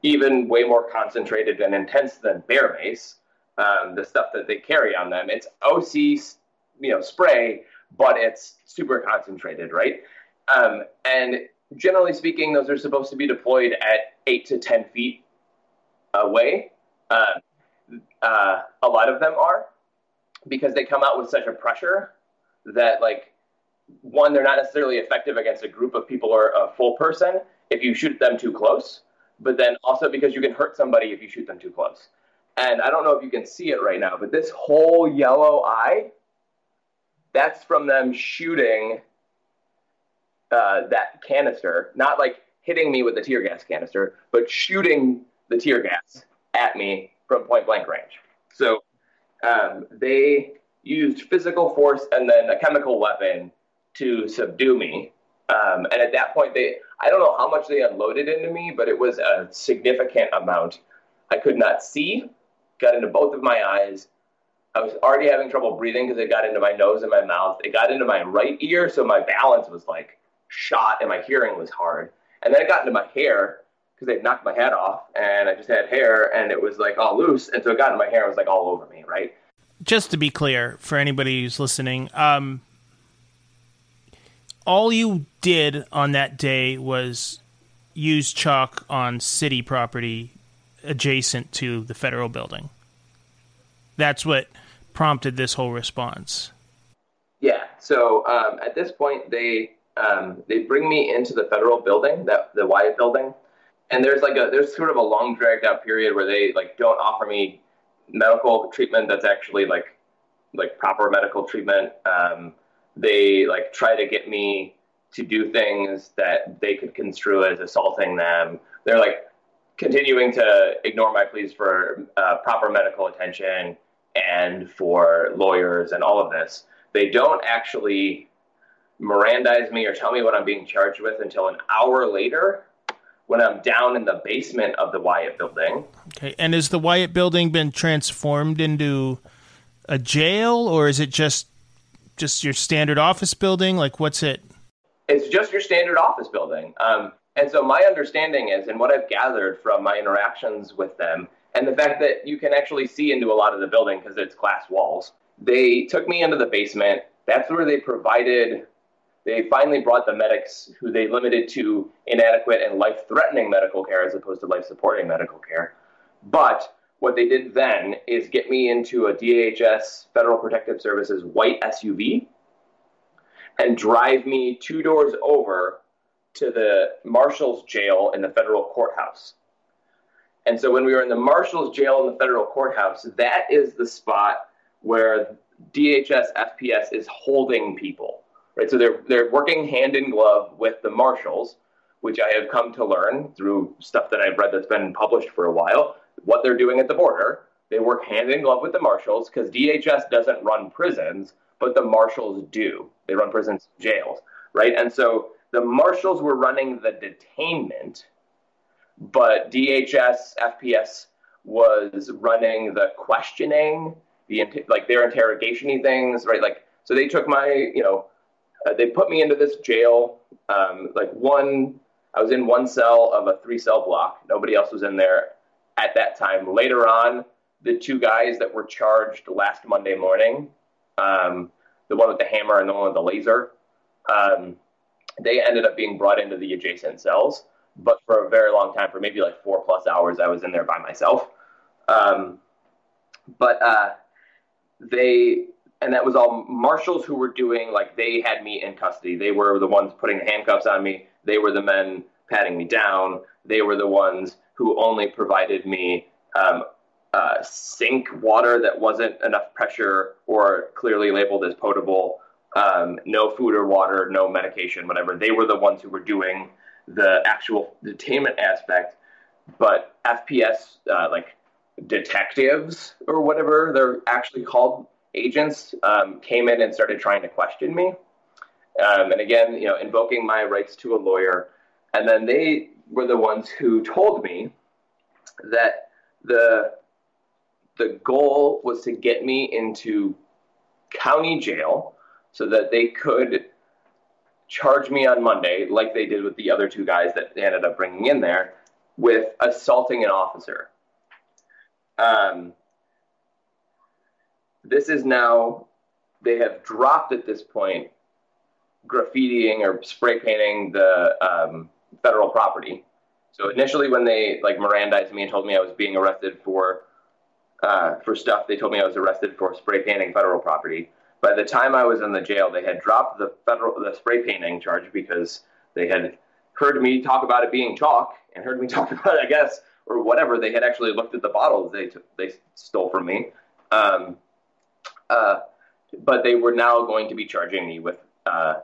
even way more concentrated and intense than bear mace um, the stuff that they carry on them. It's OC, you know, spray, but it's super concentrated, right? Um, and generally speaking, those are supposed to be deployed at eight to ten feet away. Uh, uh, a lot of them are because they come out with such a pressure that, like, one, they're not necessarily effective against a group of people or a full person if you shoot them too close, but then also because you can hurt somebody if you shoot them too close. And I don't know if you can see it right now, but this whole yellow eye, that's from them shooting uh, that canister, not like hitting me with the tear gas canister, but shooting the tear gas at me from point blank range. So um, they used physical force and then a chemical weapon to subdue me. Um, and at that point, they I don't know how much they unloaded into me, but it was a significant amount. I could not see, got into both of my eyes. I was already having trouble breathing because it got into my nose and my mouth. It got into my right ear, so my balance was like shot and my hearing was hard. And then it got into my hair because they knocked my head off and I just had hair and it was like all loose. And so it got into my hair and was like all over me, right? Just to be clear for anybody who's listening, um, all you did on that day was use chalk on city property adjacent to the federal building. That's what prompted this whole response. Yeah. So um, at this point, they um, they bring me into the federal building, that the Wyatt building, and there's like a there's sort of a long dragged out period where they like don't offer me medical treatment that's actually like like proper medical treatment. Um, they like try to get me to do things that they could construe as assaulting them. They're like continuing to ignore my pleas for uh, proper medical attention and for lawyers and all of this. They don't actually Mirandize me or tell me what I'm being charged with until an hour later when I'm down in the basement of the Wyatt building. Okay. And has the Wyatt building been transformed into a jail or is it just just your standard office building? Like what's it? It's just your standard office building. Um, and so my understanding is, and what I've gathered from my interactions with them, and the fact that you can actually see into a lot of the building because it's glass walls, they took me into the basement. That's where they provided they finally brought the medics who they limited to inadequate and life threatening medical care as opposed to life supporting medical care. But what they did then is get me into a DHS Federal Protective Services white SUV and drive me two doors over to the Marshall's jail in the federal courthouse. And so when we were in the Marshall's jail in the federal courthouse, that is the spot where DHS FPS is holding people right? So they're they're working hand in glove with the marshals, which I have come to learn through stuff that I've read that's been published for a while. What they're doing at the border, they work hand in glove with the marshals because DHS doesn't run prisons, but the marshals do. They run prisons, jails, right? And so the marshals were running the detainment, but DHS FPS was running the questioning, the like their interrogationy things, right? Like so they took my you know uh, they put me into this jail. Um, like one, I was in one cell of a three cell block. Nobody else was in there at that time. Later on, the two guys that were charged last Monday morning, um, the one with the hammer and the one with the laser, um, they ended up being brought into the adjacent cells. But for a very long time, for maybe like four plus hours, I was in there by myself. Um, but uh, they and that was all marshals who were doing like they had me in custody. They were the ones putting the handcuffs on me. They were the men patting me down. They were the ones who only provided me um, uh, sink water that wasn't enough pressure or clearly labeled as potable. Um, no food or water, no medication, whatever. They were the ones who were doing the actual detainment aspect. But FPS, uh, like detectives or whatever they're actually called, agents um, came in and started trying to question me. Um, and again, you know, invoking my rights to a lawyer. And then they were the ones who told me that the the goal was to get me into county jail so that they could charge me on Monday, like they did with the other two guys that they ended up bringing in there, with assaulting an officer. Um, this is now, they have dropped at this point graffitiing or spray painting the um, federal property. So initially, when they like Mirandized me and told me I was being arrested for uh, for stuff, they told me I was arrested for spray painting federal property. By the time I was in the jail, they had dropped the federal the spray painting charge because they had heard me talk about it being chalk and heard me talk about it, I guess, or whatever. They had actually looked at the bottles they they stole from me. Um, uh, but they were now going to be charging me with uh,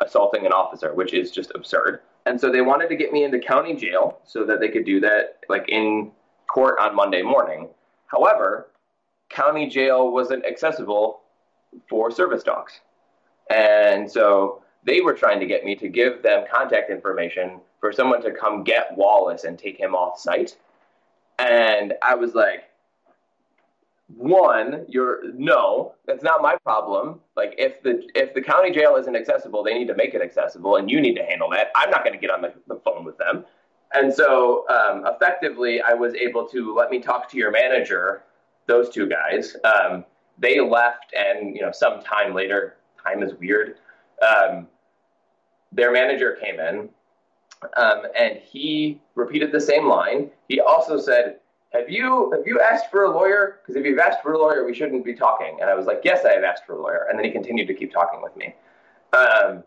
assaulting an officer, which is just absurd. And so they wanted to get me into county jail so that they could do that like in court on Monday morning. However, county jail wasn't accessible for service dogs. And so they were trying to get me to give them contact information for someone to come get Wallace and take him off site. And I was like, one, you're no, that's not my problem. Like if the if the county jail isn't accessible, they need to make it accessible, and you need to handle that. I'm not going to get on the, the, phone with them. And so, um, effectively, I was able to let me talk to your manager. Those two guys, um, they left, and you know, some time later, time is weird. Um, their manager came in, um, and he repeated the same line. He also said, "Have you have you asked for a lawyer? Because if you've asked for a lawyer, we shouldn't be talking." And I was like, "Yes, I have asked for a lawyer." And then he continued to keep talking with me, um,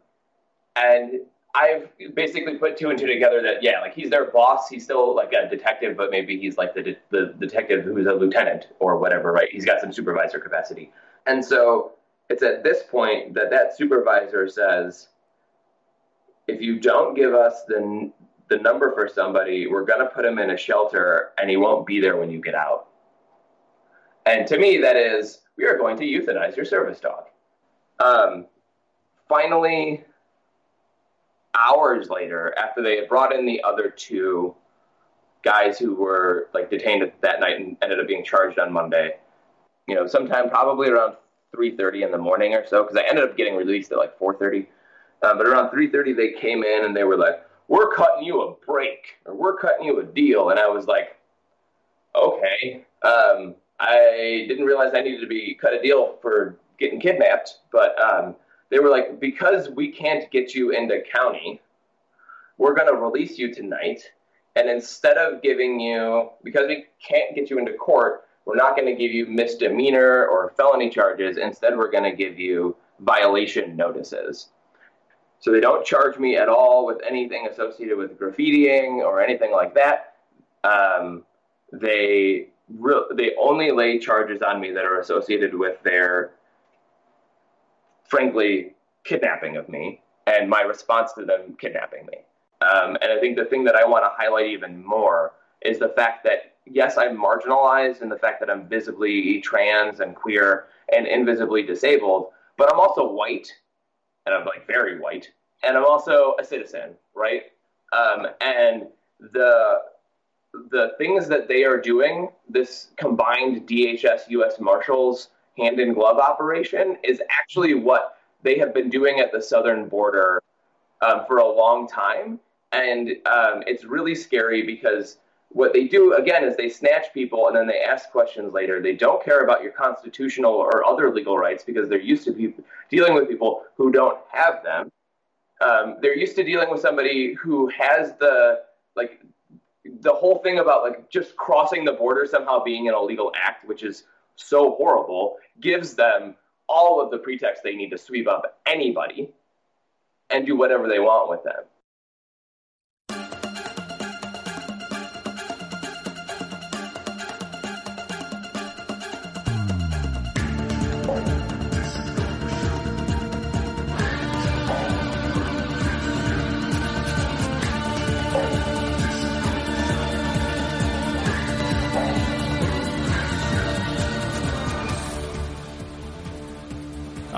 and I've basically put two and two together that yeah, like he's their boss. He's still like a detective, but maybe he's like the de- the detective who's a lieutenant or whatever, right? He's got some supervisor capacity, and so it's at this point that that supervisor says, if you don't give us the the number for somebody, we're to put him in a shelter and he won't be there when you get out. And to me, that is, we are going to euthanize your service dog. Um, finally, hours later, after they had brought in the other two guys who were like detained that night and ended up being charged on Monday, you know, sometime probably around 3.30 in the morning or so, because I ended up getting released at like 4.30 uh, but around 3:30, they came in and they were like, "We're cutting you a break, or we're cutting you a deal." And I was like, "Okay." Um, I didn't realize I needed to be cut a deal for getting kidnapped, but um, they were like, "Because we can't get you into county, we're going to release you tonight." And instead of giving you, because we can't get you into court, we're not going to give you misdemeanor or felony charges. Instead, we're going to give you violation notices. So they don't charge me at all with anything associated with graffitiing or anything like that. Um, they re- they only lay charges on me that are associated with their, frankly, kidnapping of me and my response to them kidnapping me. Um, and I think the thing that I want to highlight even more is the fact that yes, I'm marginalized and the fact that I'm visibly trans and queer and invisibly disabled, but I'm also white and I'm like very white, and I'm also a citizen, right? Um, and the the things that they are doing, this combined DHS U.S. Marshals hand in glove operation, is actually what they have been doing at the southern border um, for a long time, and um, it's really scary because what they do again is they snatch people and then they ask questions later. They don't care about your constitutional or other legal rights because they're used to dealing with people who don't have them. Um, they're used to dealing with somebody who has the like the whole thing about like just crossing the border somehow being an illegal act, which is so horrible, gives them all of the pretext they need to sweep up anybody and do whatever they want with them.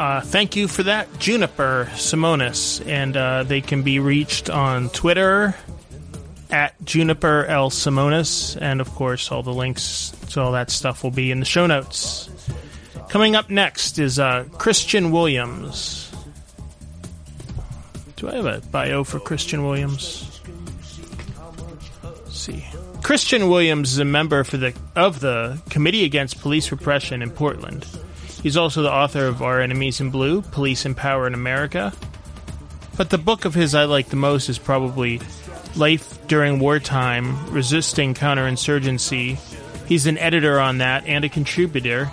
Uh, thank you for that, Juniper Simonis. And uh, they can be reached on Twitter at Juniper L. Simonis. And of course, all the links to all that stuff will be in the show notes. Coming up next is uh, Kristian Williams. Do I have a bio for Kristian Williams? Let's see. Kristian Williams is a member for the of the Committee Against Police Repression in Portland. He's also the author of Our Enemies in Blue Police and Power in America. But the book of his I like the most is probably Life During Wartime Resisting Counterinsurgency. He's an editor on that and a contributor.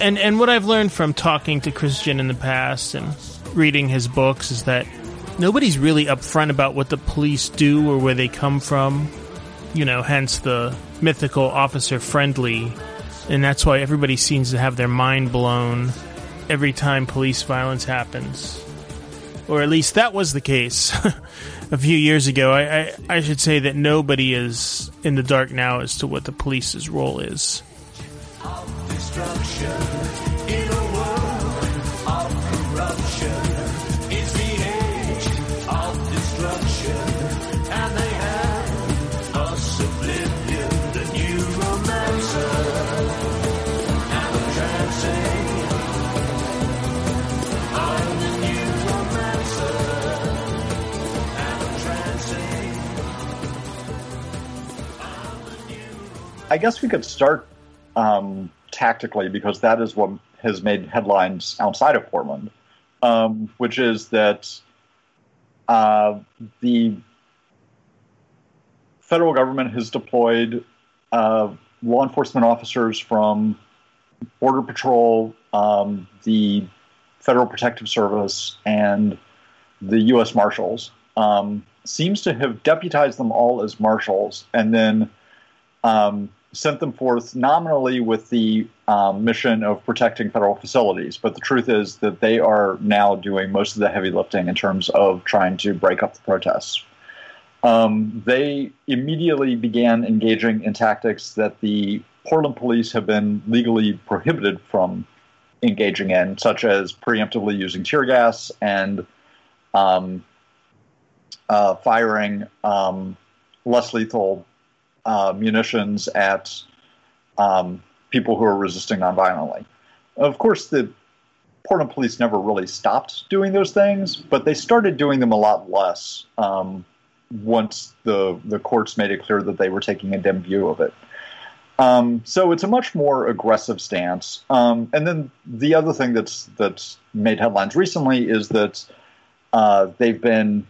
And, and what I've learned from talking to Kristian in the past and reading his books is that nobody's really upfront about what the police do or where they come from. You know, hence the mythical officer friendly and that's why everybody seems to have their mind blown every time police violence happens. Or at least that was the case a few years ago. I, I, I, should say that nobody is in the dark now as to what the police's role is. I guess we could start um, tactically because that is what has made headlines outside of Portland, um, which is that uh, the federal government has deployed uh, law enforcement officers from Border Patrol, um, the Federal Protective Service, and the U.S. Marshals. Um, seems to have deputized them all as marshals and then um, sent them forth nominally with the um, mission of protecting federal facilities. But the truth is that they are now doing most of the heavy lifting in terms of trying to break up the protests. Um, they immediately began engaging in tactics that the Portland police have been legally prohibited from engaging in, such as preemptively using tear gas and um, uh, firing um, less lethal uh, munitions at um, people who are resisting nonviolently. Of course, the Portland police never really stopped doing those things, but they started doing them a lot less um, once the the courts made it clear that they were taking a dim view of it. Um, so it's a much more aggressive stance. Um, and then the other thing that's that's made headlines recently is that uh, they've been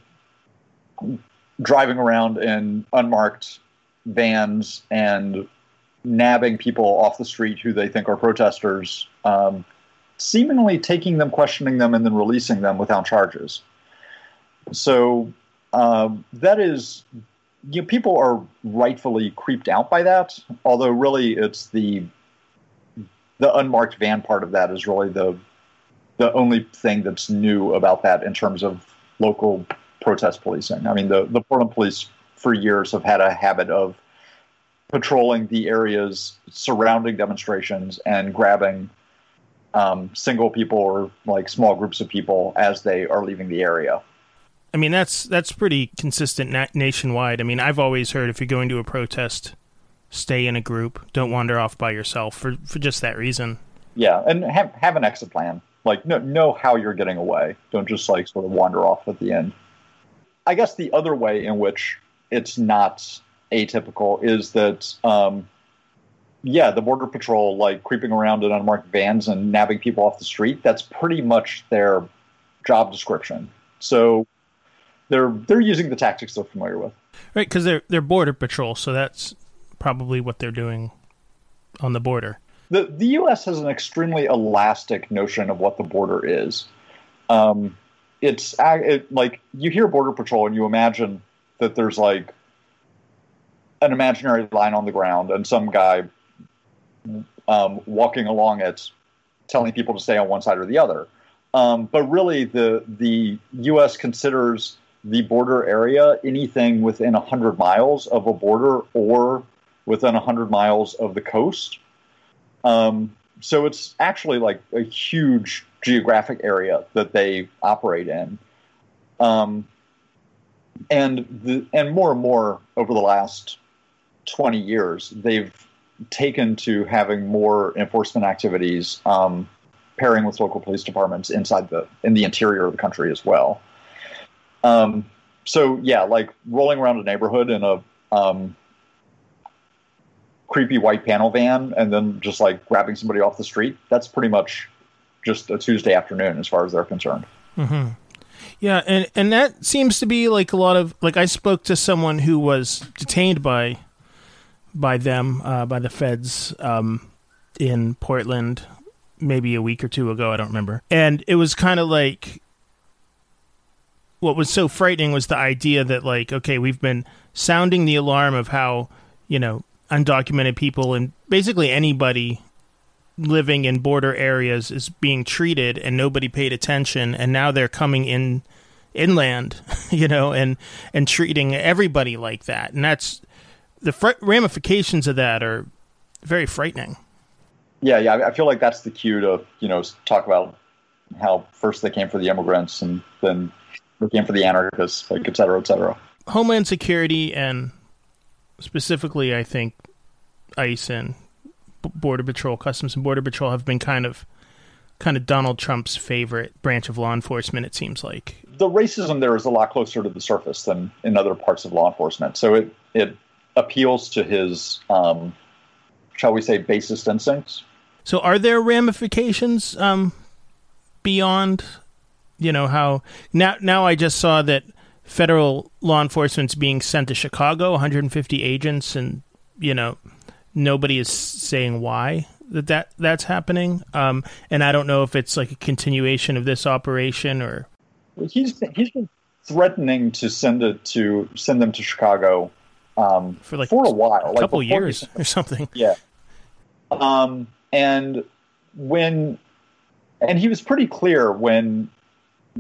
driving around in unmarked vans and nabbing people off the street who they think are protesters, um, seemingly taking them, questioning them, and then releasing them without charges. So um, that is, you know, people are rightfully creeped out by that. Although really, it's the the unmarked van part of that is really the the only thing that's new about that in terms of local protest policing. I mean, the the Portland police for years have had a habit of patrolling the areas surrounding demonstrations and grabbing um, single people or like small groups of people as they are leaving the area. I mean, that's that's pretty consistent na- nationwide. I mean, I've always heard if you're going to a protest, stay in a group, don't wander off by yourself for for just that reason. Yeah, and have have an exit plan. Like, know know how you're getting away. Don't just like sort of wander off at the end. I guess the other way in which it's not atypical is that, um, yeah, the border patrol like creeping around in unmarked vans and nabbing people off the street. That's pretty much their job description. So they're they're using the tactics they're familiar with. Right, because they're they're border patrol, so that's probably what they're doing on the border. The the U.S. has an extremely elastic notion of what the border is. Um, it's it, like you hear border patrol and you imagine that there's like an imaginary line on the ground and some guy um, walking along it, telling people to stay on one side or the other. Um, but really, the the U.S. considers the border area anything within 100 miles of a border or within 100 miles of the coast. Um, so it's actually like a huge geographic area that they operate in. Um, and the, and more and more over the last 20 years, they've taken to having more enforcement activities, um, pairing with local police departments inside the in the interior of the country as well. Um, so yeah, like rolling around a neighborhood in a um, creepy white panel van and then just like grabbing somebody off the street. That's pretty much just a Tuesday afternoon as far as they're concerned. Mm-hmm. Yeah, and and that seems to be like a lot of like I spoke to someone who was detained by by them uh, by the feds um, in Portland maybe a week or two ago. I don't remember, and it was kind of like what was so frightening was the idea that like okay we've been sounding the alarm of how you know undocumented people and basically anybody living in border areas is being treated and nobody paid attention and now they're coming in inland you know and and treating everybody like that. And that's the fr- ramifications of that are very frightening. Yeah yeah i feel like that's the cue to you know talk about how first they came for the immigrants and then they came for the anarchists like et cetera et cetera. Homeland security and specifically i think ice and border patrol customs and border patrol have been kind of kind of donald trump's favorite branch of law enforcement it seems like the racism there is a lot closer to the surface than in other parts of law enforcement so it it appeals to his um, shall we say, basest instincts. So, are there ramifications um, beyond, you know, how now? Now, I just saw that federal law enforcement's being sent to Chicago, 150 agents, and you know, nobody is saying why that, that that's happening. Um, and I don't know if it's like a continuation of this operation or. He's he's been threatening to send it to send them to Chicago um, for like for a while, a like couple years he- or something. Yeah. Um, and when, and he was pretty clear when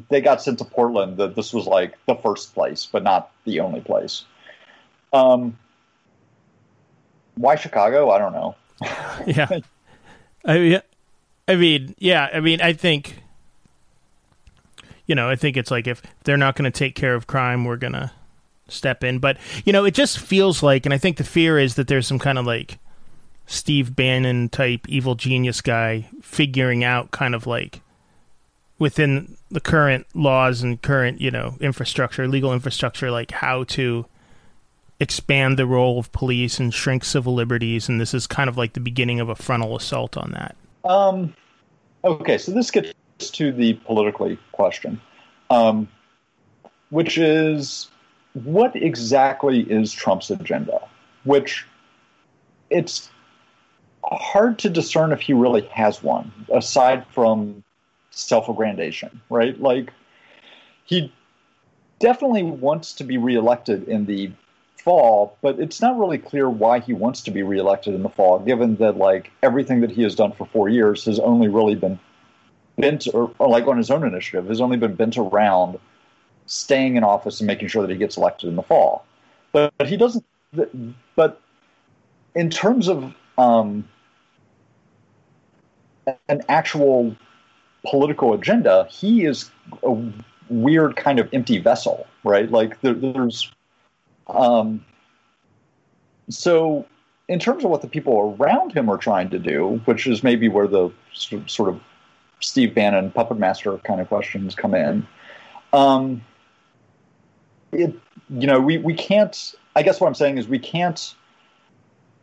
they got sent to Portland that this was like the first place, but not the only place. Um, why Chicago? I don't know. yeah. I mean, I mean, yeah. I mean, I think, you know, I think it's like if they're not going to take care of crime, we're going to step in. But you know, it just feels like, and I think the fear is that there's some kind of like Steve Bannon type evil genius guy figuring out kind of like within the current laws and current you know infrastructure, legal infrastructure, like how to expand the role of police and shrink civil liberties, and this is kind of like the beginning of a frontal assault on that. Um, okay, so this gets to the politically question, um, which is what exactly is Trump's agenda? Which it's hard to discern if he really has one, aside from self-aggrandization, right? Like he definitely wants to be reelected in the fall, but it's not really clear why he wants to be reelected in the fall, given that like everything that he has done for four years has only really been bent, or, or like on his own initiative, has only been bent around staying in office and making sure that he gets elected in the fall. But, but he doesn't. But in terms of um, an actual political agenda, he is a weird kind of empty vessel, right? Like there, there's um, so, in terms of what the people around him are trying to do, which is maybe where the sort of Steve Bannon puppet master kind of questions come in, um, it, you know, we, we can't, I guess what I'm saying is we can't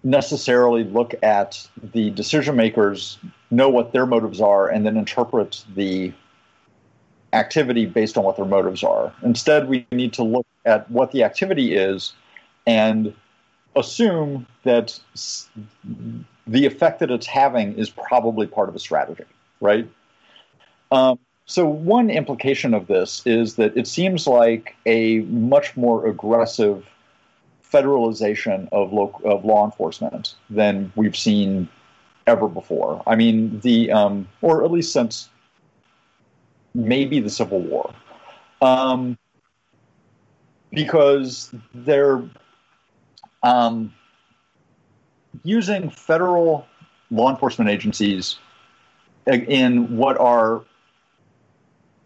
necessarily look at the decision makers, know what their motives are, and then interpret the activity based on what their motives are. Instead, we need to look at what the activity is and assume that the effect that it's having is probably part of a strategy, right? Um, so, one implication of this is that it seems like a much more aggressive federalization of, lo- of law enforcement than we've seen ever before. I mean, the um, or at least since maybe the Civil War, um, because they're um, using federal law enforcement agencies in what are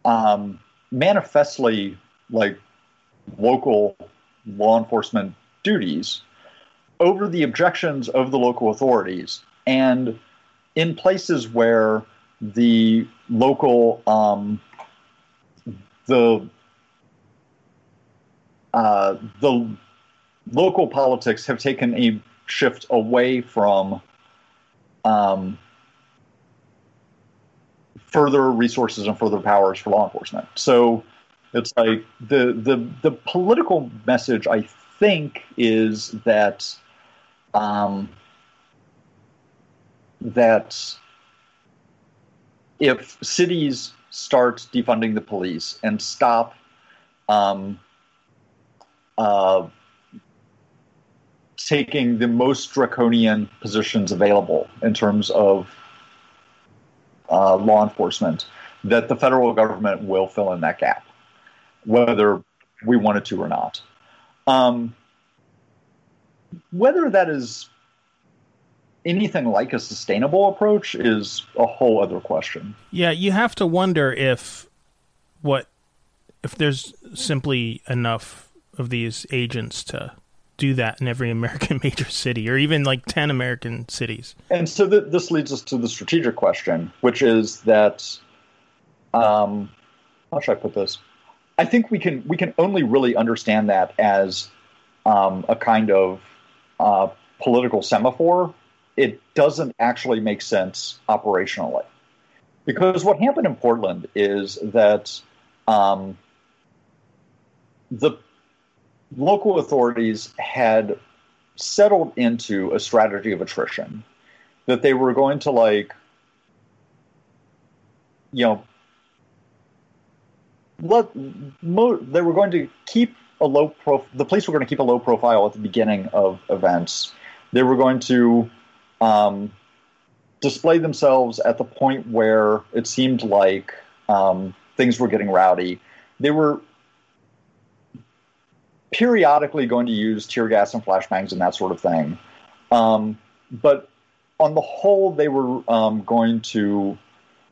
um, manifestly like local law enforcement duties over the objections of the local authorities and in places where the local um, the uh, the local politics have taken a shift away from um, further resources and further powers for law enforcement. So it's like the the the political message I think is that um, that if cities start defunding the police and stop um, uh, taking the most draconian positions available in terms of uh, law enforcement, that the federal government will fill in that gap, whether we wanted to or not. Um, whether that is anything like a sustainable approach is a whole other question. Yeah, you have to wonder if what if there's simply enough of these agents to do that in every American major city, or even like ten American cities. And so th- this leads us to the strategic question, which is that, um, how should I put this? I think we can we can only really understand that as um, a kind of uh, political semaphore it doesn't actually make sense operationally. Because what happened in Portland is that um, the local authorities had settled into a strategy of attrition that they were going to like you know let mo- they were going to keep a low prof the police were going to keep a low profile at the beginning of events they were going to um, display themselves at the point where it seemed like um, things were getting rowdy they were periodically going to use tear gas and flashbangs and that sort of thing. Um, but on the whole, they were um, going to,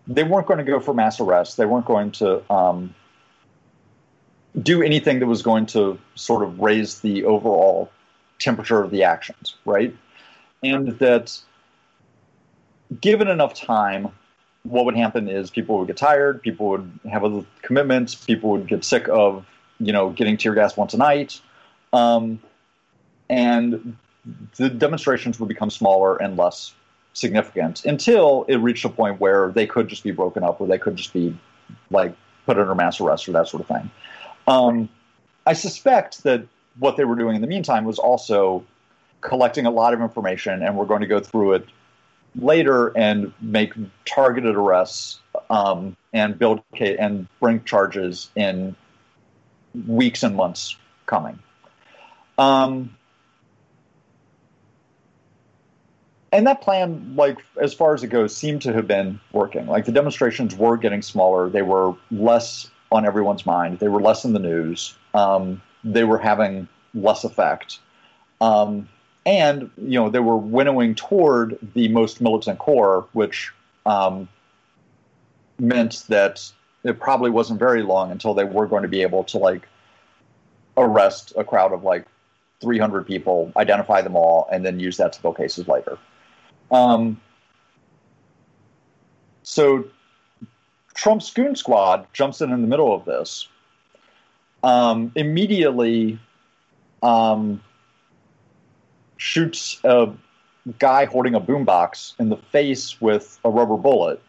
they weren't going to go for mass arrests. They weren't going to um, do anything that was going to sort of raise the overall temperature of the actions, right? And that given enough time, what would happen is people would get tired, people would have other commitments, people would get sick of you know, getting tear gas once a night. Um, and the demonstrations would become smaller and less significant until it reached a point where they could just be broken up or they could just be like put under mass arrest or that sort of thing. Um, I suspect that what they were doing in the meantime was also collecting a lot of information, and we're going to go through it later and make targeted arrests um, and build and bring charges in weeks and months coming. Um, and that plan, like as far as it goes, seemed to have been working. Like the demonstrations were getting smaller; they were less on everyone's mind. They were less in the news. Um, they were having less effect, um, and you know they were winnowing toward the most militant core, which um, meant that it probably wasn't very long until they were going to be able to like arrest a crowd of like 300 people, identify them all, and then use that to build cases later. Um, so Trump's goon squad jumps in in the middle of this. Um, immediately um, shoots a guy holding a boombox in the face with a rubber bullet.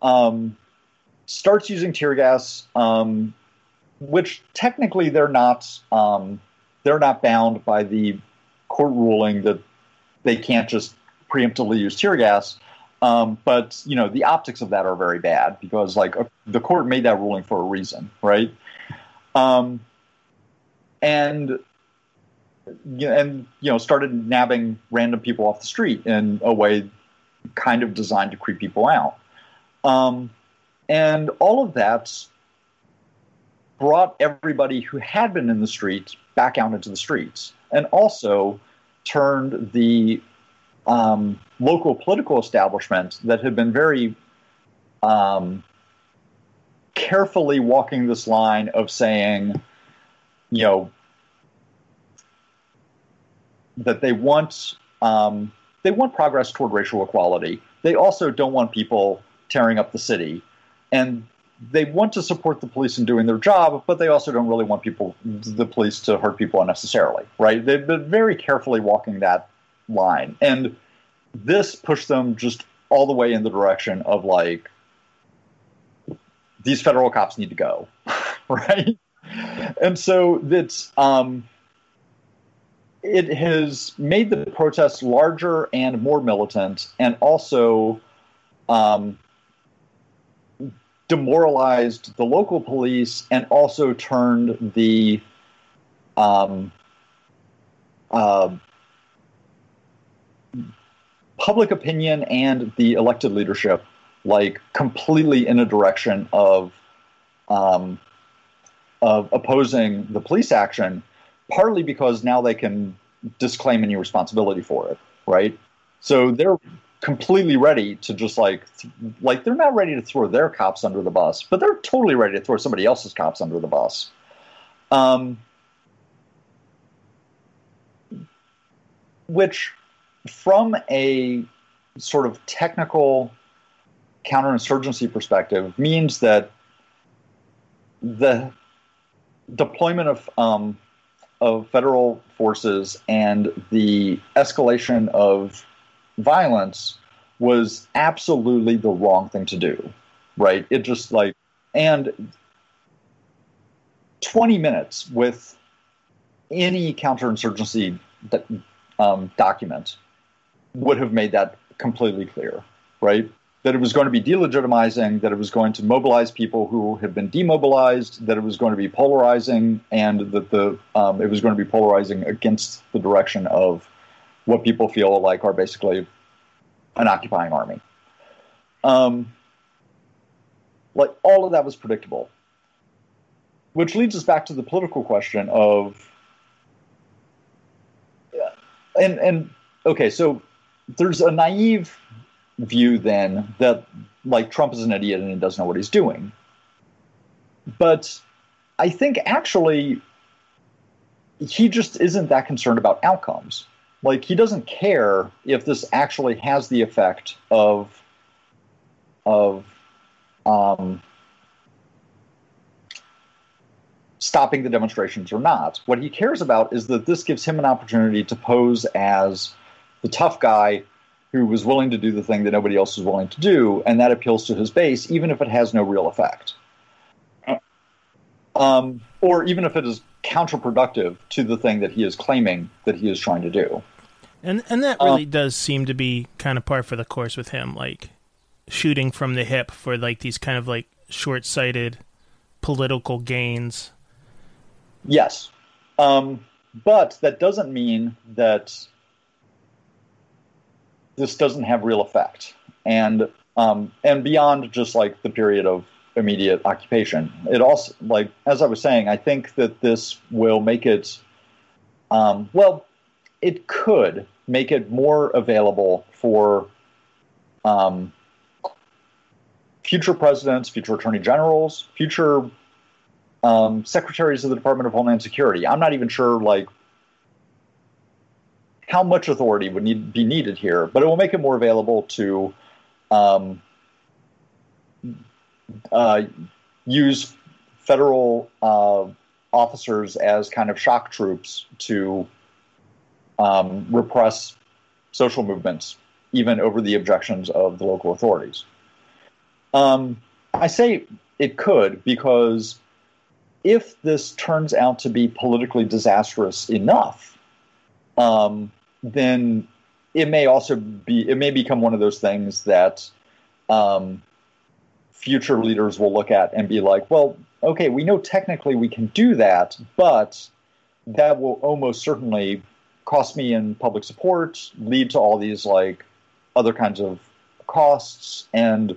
Um, starts using tear gas, um, which technically they're not um, they're not bound by the court ruling that they can't just preemptively use tear gas. Um, but you know the optics of that are very bad because like the court made that ruling for a reason, right? Um, and and you know started nabbing random people off the street in a way kind of designed to creep people out. Um, and all of that brought everybody who had been in the streets back out into the streets and also turned the um, local political establishment that had been very um, carefully walking this line of saying, you know, that they want um, they want progress toward racial equality. They also don't want people tearing up the city, and they want to support the police in doing their job, but they also don't really want people, the police, to hurt people unnecessarily, right? They've been very carefully walking that line, and this pushed them just all the way in the direction of like these federal cops need to go, right? And so that's um, it has made the protests larger and more militant, and also um, demoralized the local police and also turned the um, uh, public opinion and the elected leadership like completely in a direction of um, of opposing the police action, partly because now they can disclaim any responsibility for it, right? So they're completely ready to just like like they're not ready to throw their cops under the bus, but they're totally ready to throw somebody else's cops under the bus. Um, which, from a sort of technical counterinsurgency perspective, means that the deployment of um, of federal forces and the escalation of violence was absolutely the wrong thing to do, right? It just like, and 20 minutes with any counterinsurgency um, document would have made that completely clear, right? That it was going to be delegitimizing, that it was going to mobilize people who had been demobilized, that it was going to be polarizing, and that the um, it was going to be polarizing against the direction of what people feel like are basically an occupying army. Um, like all of that was predictable, which leads us back to the political question of and and okay, so there's a naive view then that like Trump is an idiot and he doesn't know what he's doing. But I think actually he just isn't that concerned about outcomes. Like he doesn't care if this actually has the effect of of um, stopping the demonstrations or not. What he cares about is that this gives him an opportunity to pose as the tough guy who was willing to do the thing that nobody else was willing to do, and that appeals to his base, even if it has no real effect. Um, or even if it is counterproductive to the thing that he is claiming that he is trying to do. And and that really um, does seem to be kind of par for the course with him, like shooting from the hip for like these kind of like short-sighted political gains. Yes, um, but that doesn't mean that this doesn't have real effect. And um, and beyond just like the period of immediate occupation, it also like as I was saying, I think that this will make it um, well. It could make it more available for um, future presidents, future attorney generals, future um, secretaries of the Department of Homeland Security. I'm not even sure like how much authority would need be needed here, but it will make it more available to um, uh, use federal uh, officers as kind of shock troops to um, repress social movements, even over the objections of the local authorities. Um, I say it could because if this turns out to be politically disastrous enough, um, then it may also be it may become one of those things that um, future leaders will look at and be like, well, okay, we know technically we can do that, but that will almost certainly cost me in public support, lead to all these like other kinds of costs, and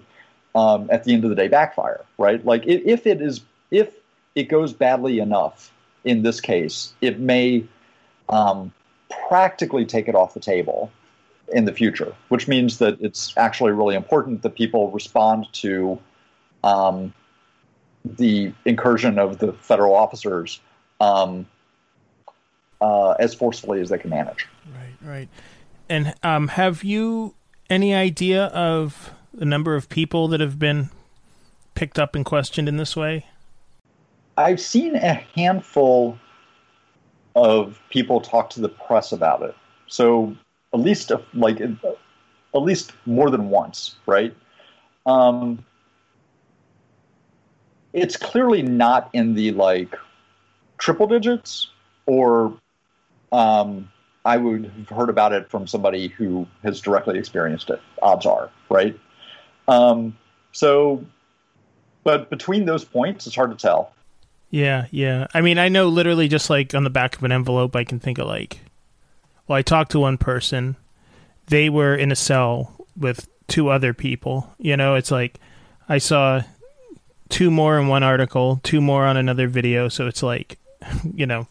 um, at the end of the day, backfire. Right? Like if it is if it goes badly enough in this case, it may um, practically take it off the table in the future, which means that it's actually really important that people respond to um, the incursion of the federal officers um, uh, as forcefully as they can manage. Right, right. And um, have you any idea of the number of people that have been picked up and questioned in this way? I've seen a handful of people talk to the press about it. So at least like at least more than once, right? Um, it's clearly not in the like triple digits, or um, I would have heard about it from somebody who has directly experienced it. Odds are, right? Um, so, but between those points, it's hard to tell. Yeah, yeah. I mean, I know literally just like on the back of an envelope, I can think of like, well, I talked to one person. They were in a cell with two other people. You know, it's like I saw two more in one article, two more on another video. So it's like, you know,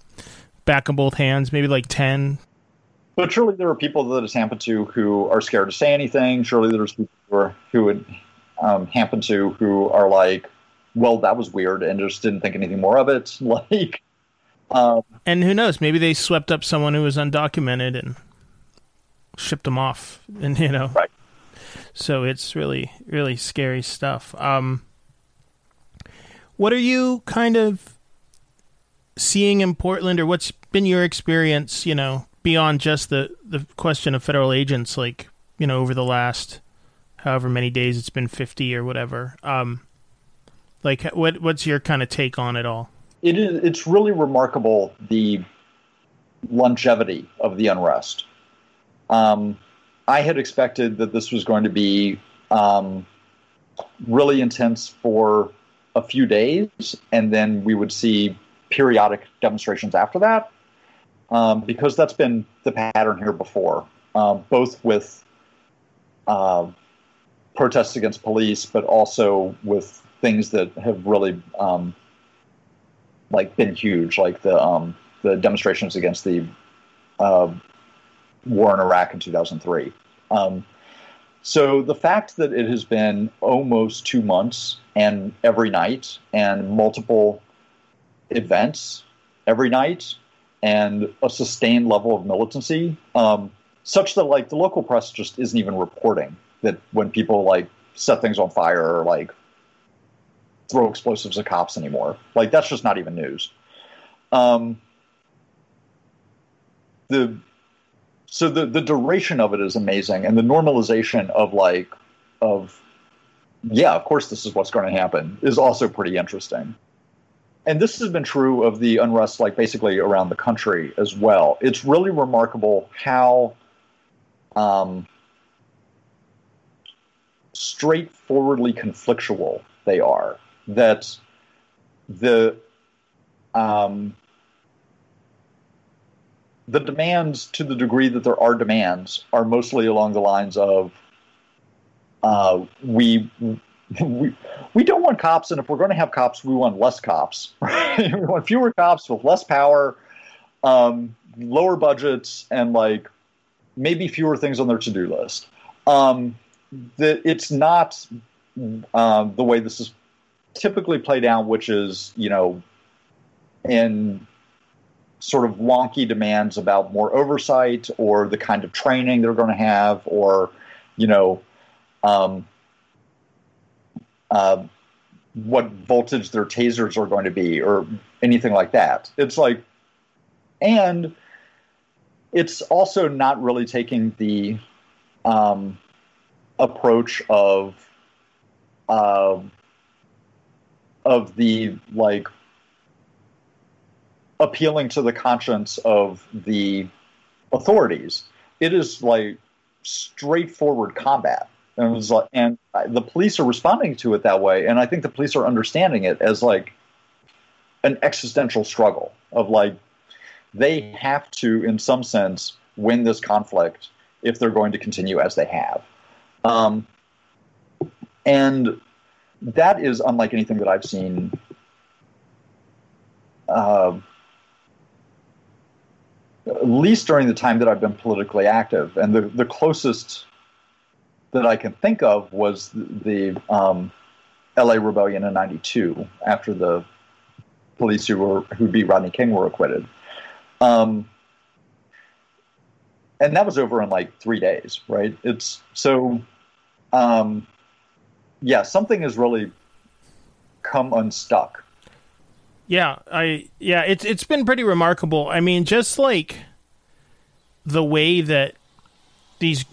back of both hands, maybe like 10. But surely there are people that it's happened to who are scared to say anything. Surely there's people who, are, who um, to who are like, well, that was weird, and just didn't think anything more of it. Like, um, and who knows? Maybe they swept up someone who was undocumented and shipped them off, and you know, right. So it's really, really scary stuff. Um, what are you kind of seeing in Portland, or what's been your experience? You know, beyond just the the question of federal agents, like you know, over the last however many days it's been fifty or whatever. Um, like, what what's your kind of take on it all? It is. It's really remarkable the longevity of the unrest. Um, I had expected that this was going to be um, really intense for a few days, and then we would see periodic demonstrations after that, um, because that's been the pattern here before, um, both with uh, protests against police, but also with things that have really um, like been huge, like the um, the demonstrations against the uh, war in Iraq in 2003. Um, so the fact that it has been almost two months and every night and multiple events every night and a sustained level of militancy, um, such that like the local press just isn't even reporting that when people like set things on fire or like throw explosives at cops anymore. Like that's just not even news. Um, the so the the duration of it is amazing, and the normalization of like of yeah, of course this is what's going to happen is also pretty interesting. And this has been true of the unrest, like basically around the country as well. It's really remarkable how um, straightforwardly conflictual they are. That the um, the demands, to the degree that there are demands, are mostly along the lines of uh, we, we we don't want cops, and if we're going to have cops, we want less cops. We want fewer cops with less power, um, lower budgets, and like maybe fewer things on their to do list. Um, it's not um, the way this is typically play down, which is you know in sort of wonky demands about more oversight or the kind of training they're going to have or you know um, uh, what voltage their tasers are going to be or anything like that. It's like and it's also not really taking the um, approach of uh, of the like appealing to the conscience of the authorities. It is like straightforward combat. And, was like, and the police are responding to it that way. And I think the police are understanding it as like an existential struggle of like, they have to, in some sense, win this conflict if they're going to continue as they have. Um, and that is unlike anything that I've seen uh, at least during the time that I've been politically active. And the, the closest that I can think of was the, the um, LA rebellion in 92 after the police who were who beat Rodney King were acquitted. Um, and that was over in like three days, right? It's so, um, yeah, something has really come unstuck yeah, I yeah, it's it's been pretty remarkable. I mean, just like the way that these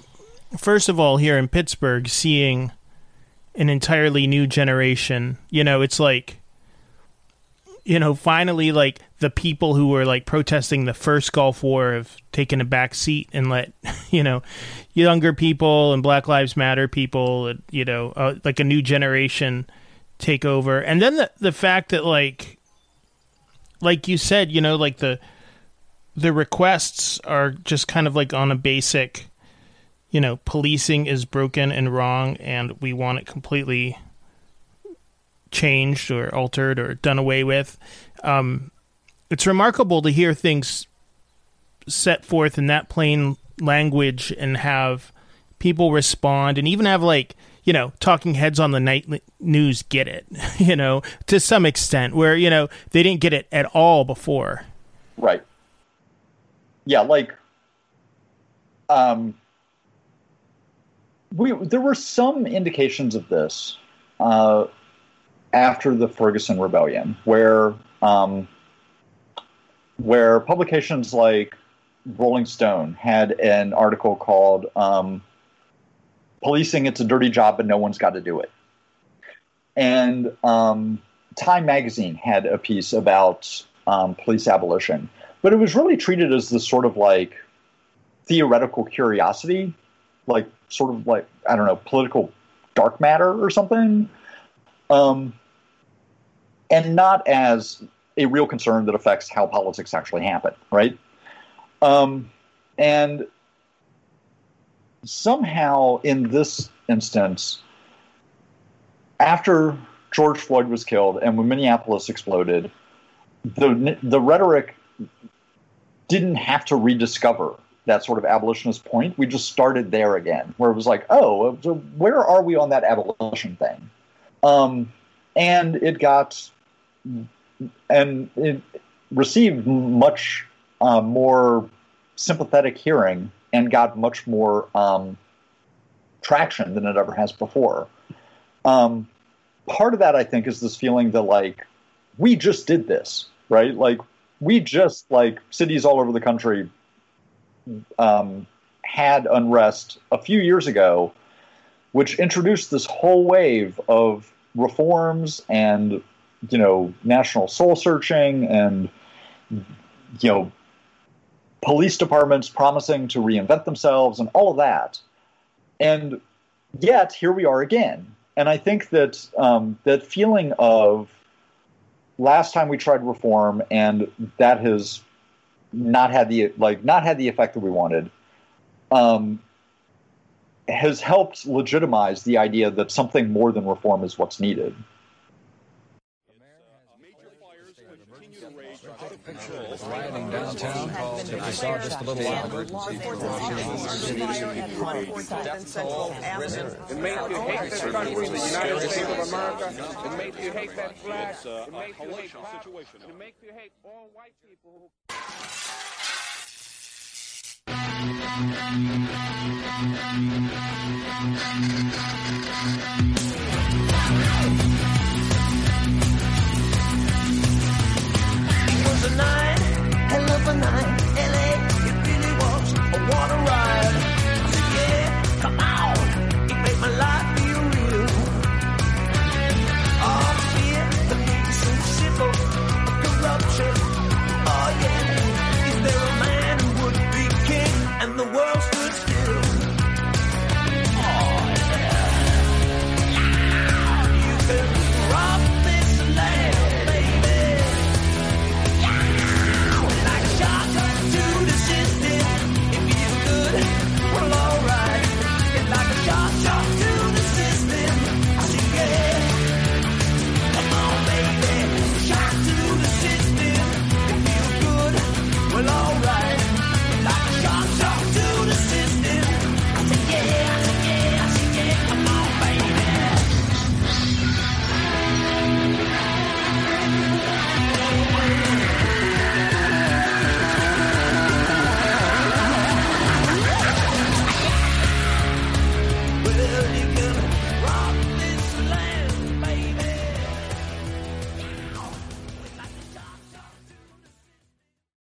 first of all here in Pittsburgh seeing an entirely new generation, you know, it's like you know, finally like the people who were like protesting the first Gulf War have taken a back seat and let, you know, younger people and Black Lives Matter people, you know, uh, like a new generation take over. And then the the fact that like like you said, you know, like the the requests are just kind of like on a basic, you know, policing is broken and wrong, and we want it completely changed or altered or done away with. Um, it's remarkable to hear things set forth in that plain language and have people respond and even have like you know, talking heads on the night news get it, you know, to some extent, where, you know, they didn't get it at all before. Right. Yeah, like, um, we, there were some indications of this uh, after the Ferguson Rebellion, where um, where publications like Rolling Stone had an article called um, "Policing It's a Dirty Job, but No One's Got to Do It," and um, Time Magazine had a piece about um, police abolition, but it was really treated as this sort of like theoretical curiosity, like sort of like I don't know, political dark matter or something, um, and not as a real concern that affects how politics actually happen, right? Um, and somehow, in this instance, after George Floyd was killed and when Minneapolis exploded, the the rhetoric didn't have to rediscover that sort of abolitionist point. We just started there again, where it was like, oh, so where are we on that abolition thing? Um, and it got and it received much uh, more sympathetic hearing and got much more um, traction than it ever has before. Um, part of that, I think, is this feeling that like we just did this, right? Like we just like cities all over the country um, had unrest a few years ago, which introduced this whole wave of reforms and you know national soul searching and you know police departments promising to reinvent themselves and all of that. And yet here we are again. And i think that um, that feeling of last time we tried reform and that has not had the like not had the effect that we wanted um, has helped legitimize the idea that something more than reform is what's needed downtown. It was a night, hell of a night, LA, it really was a water ride.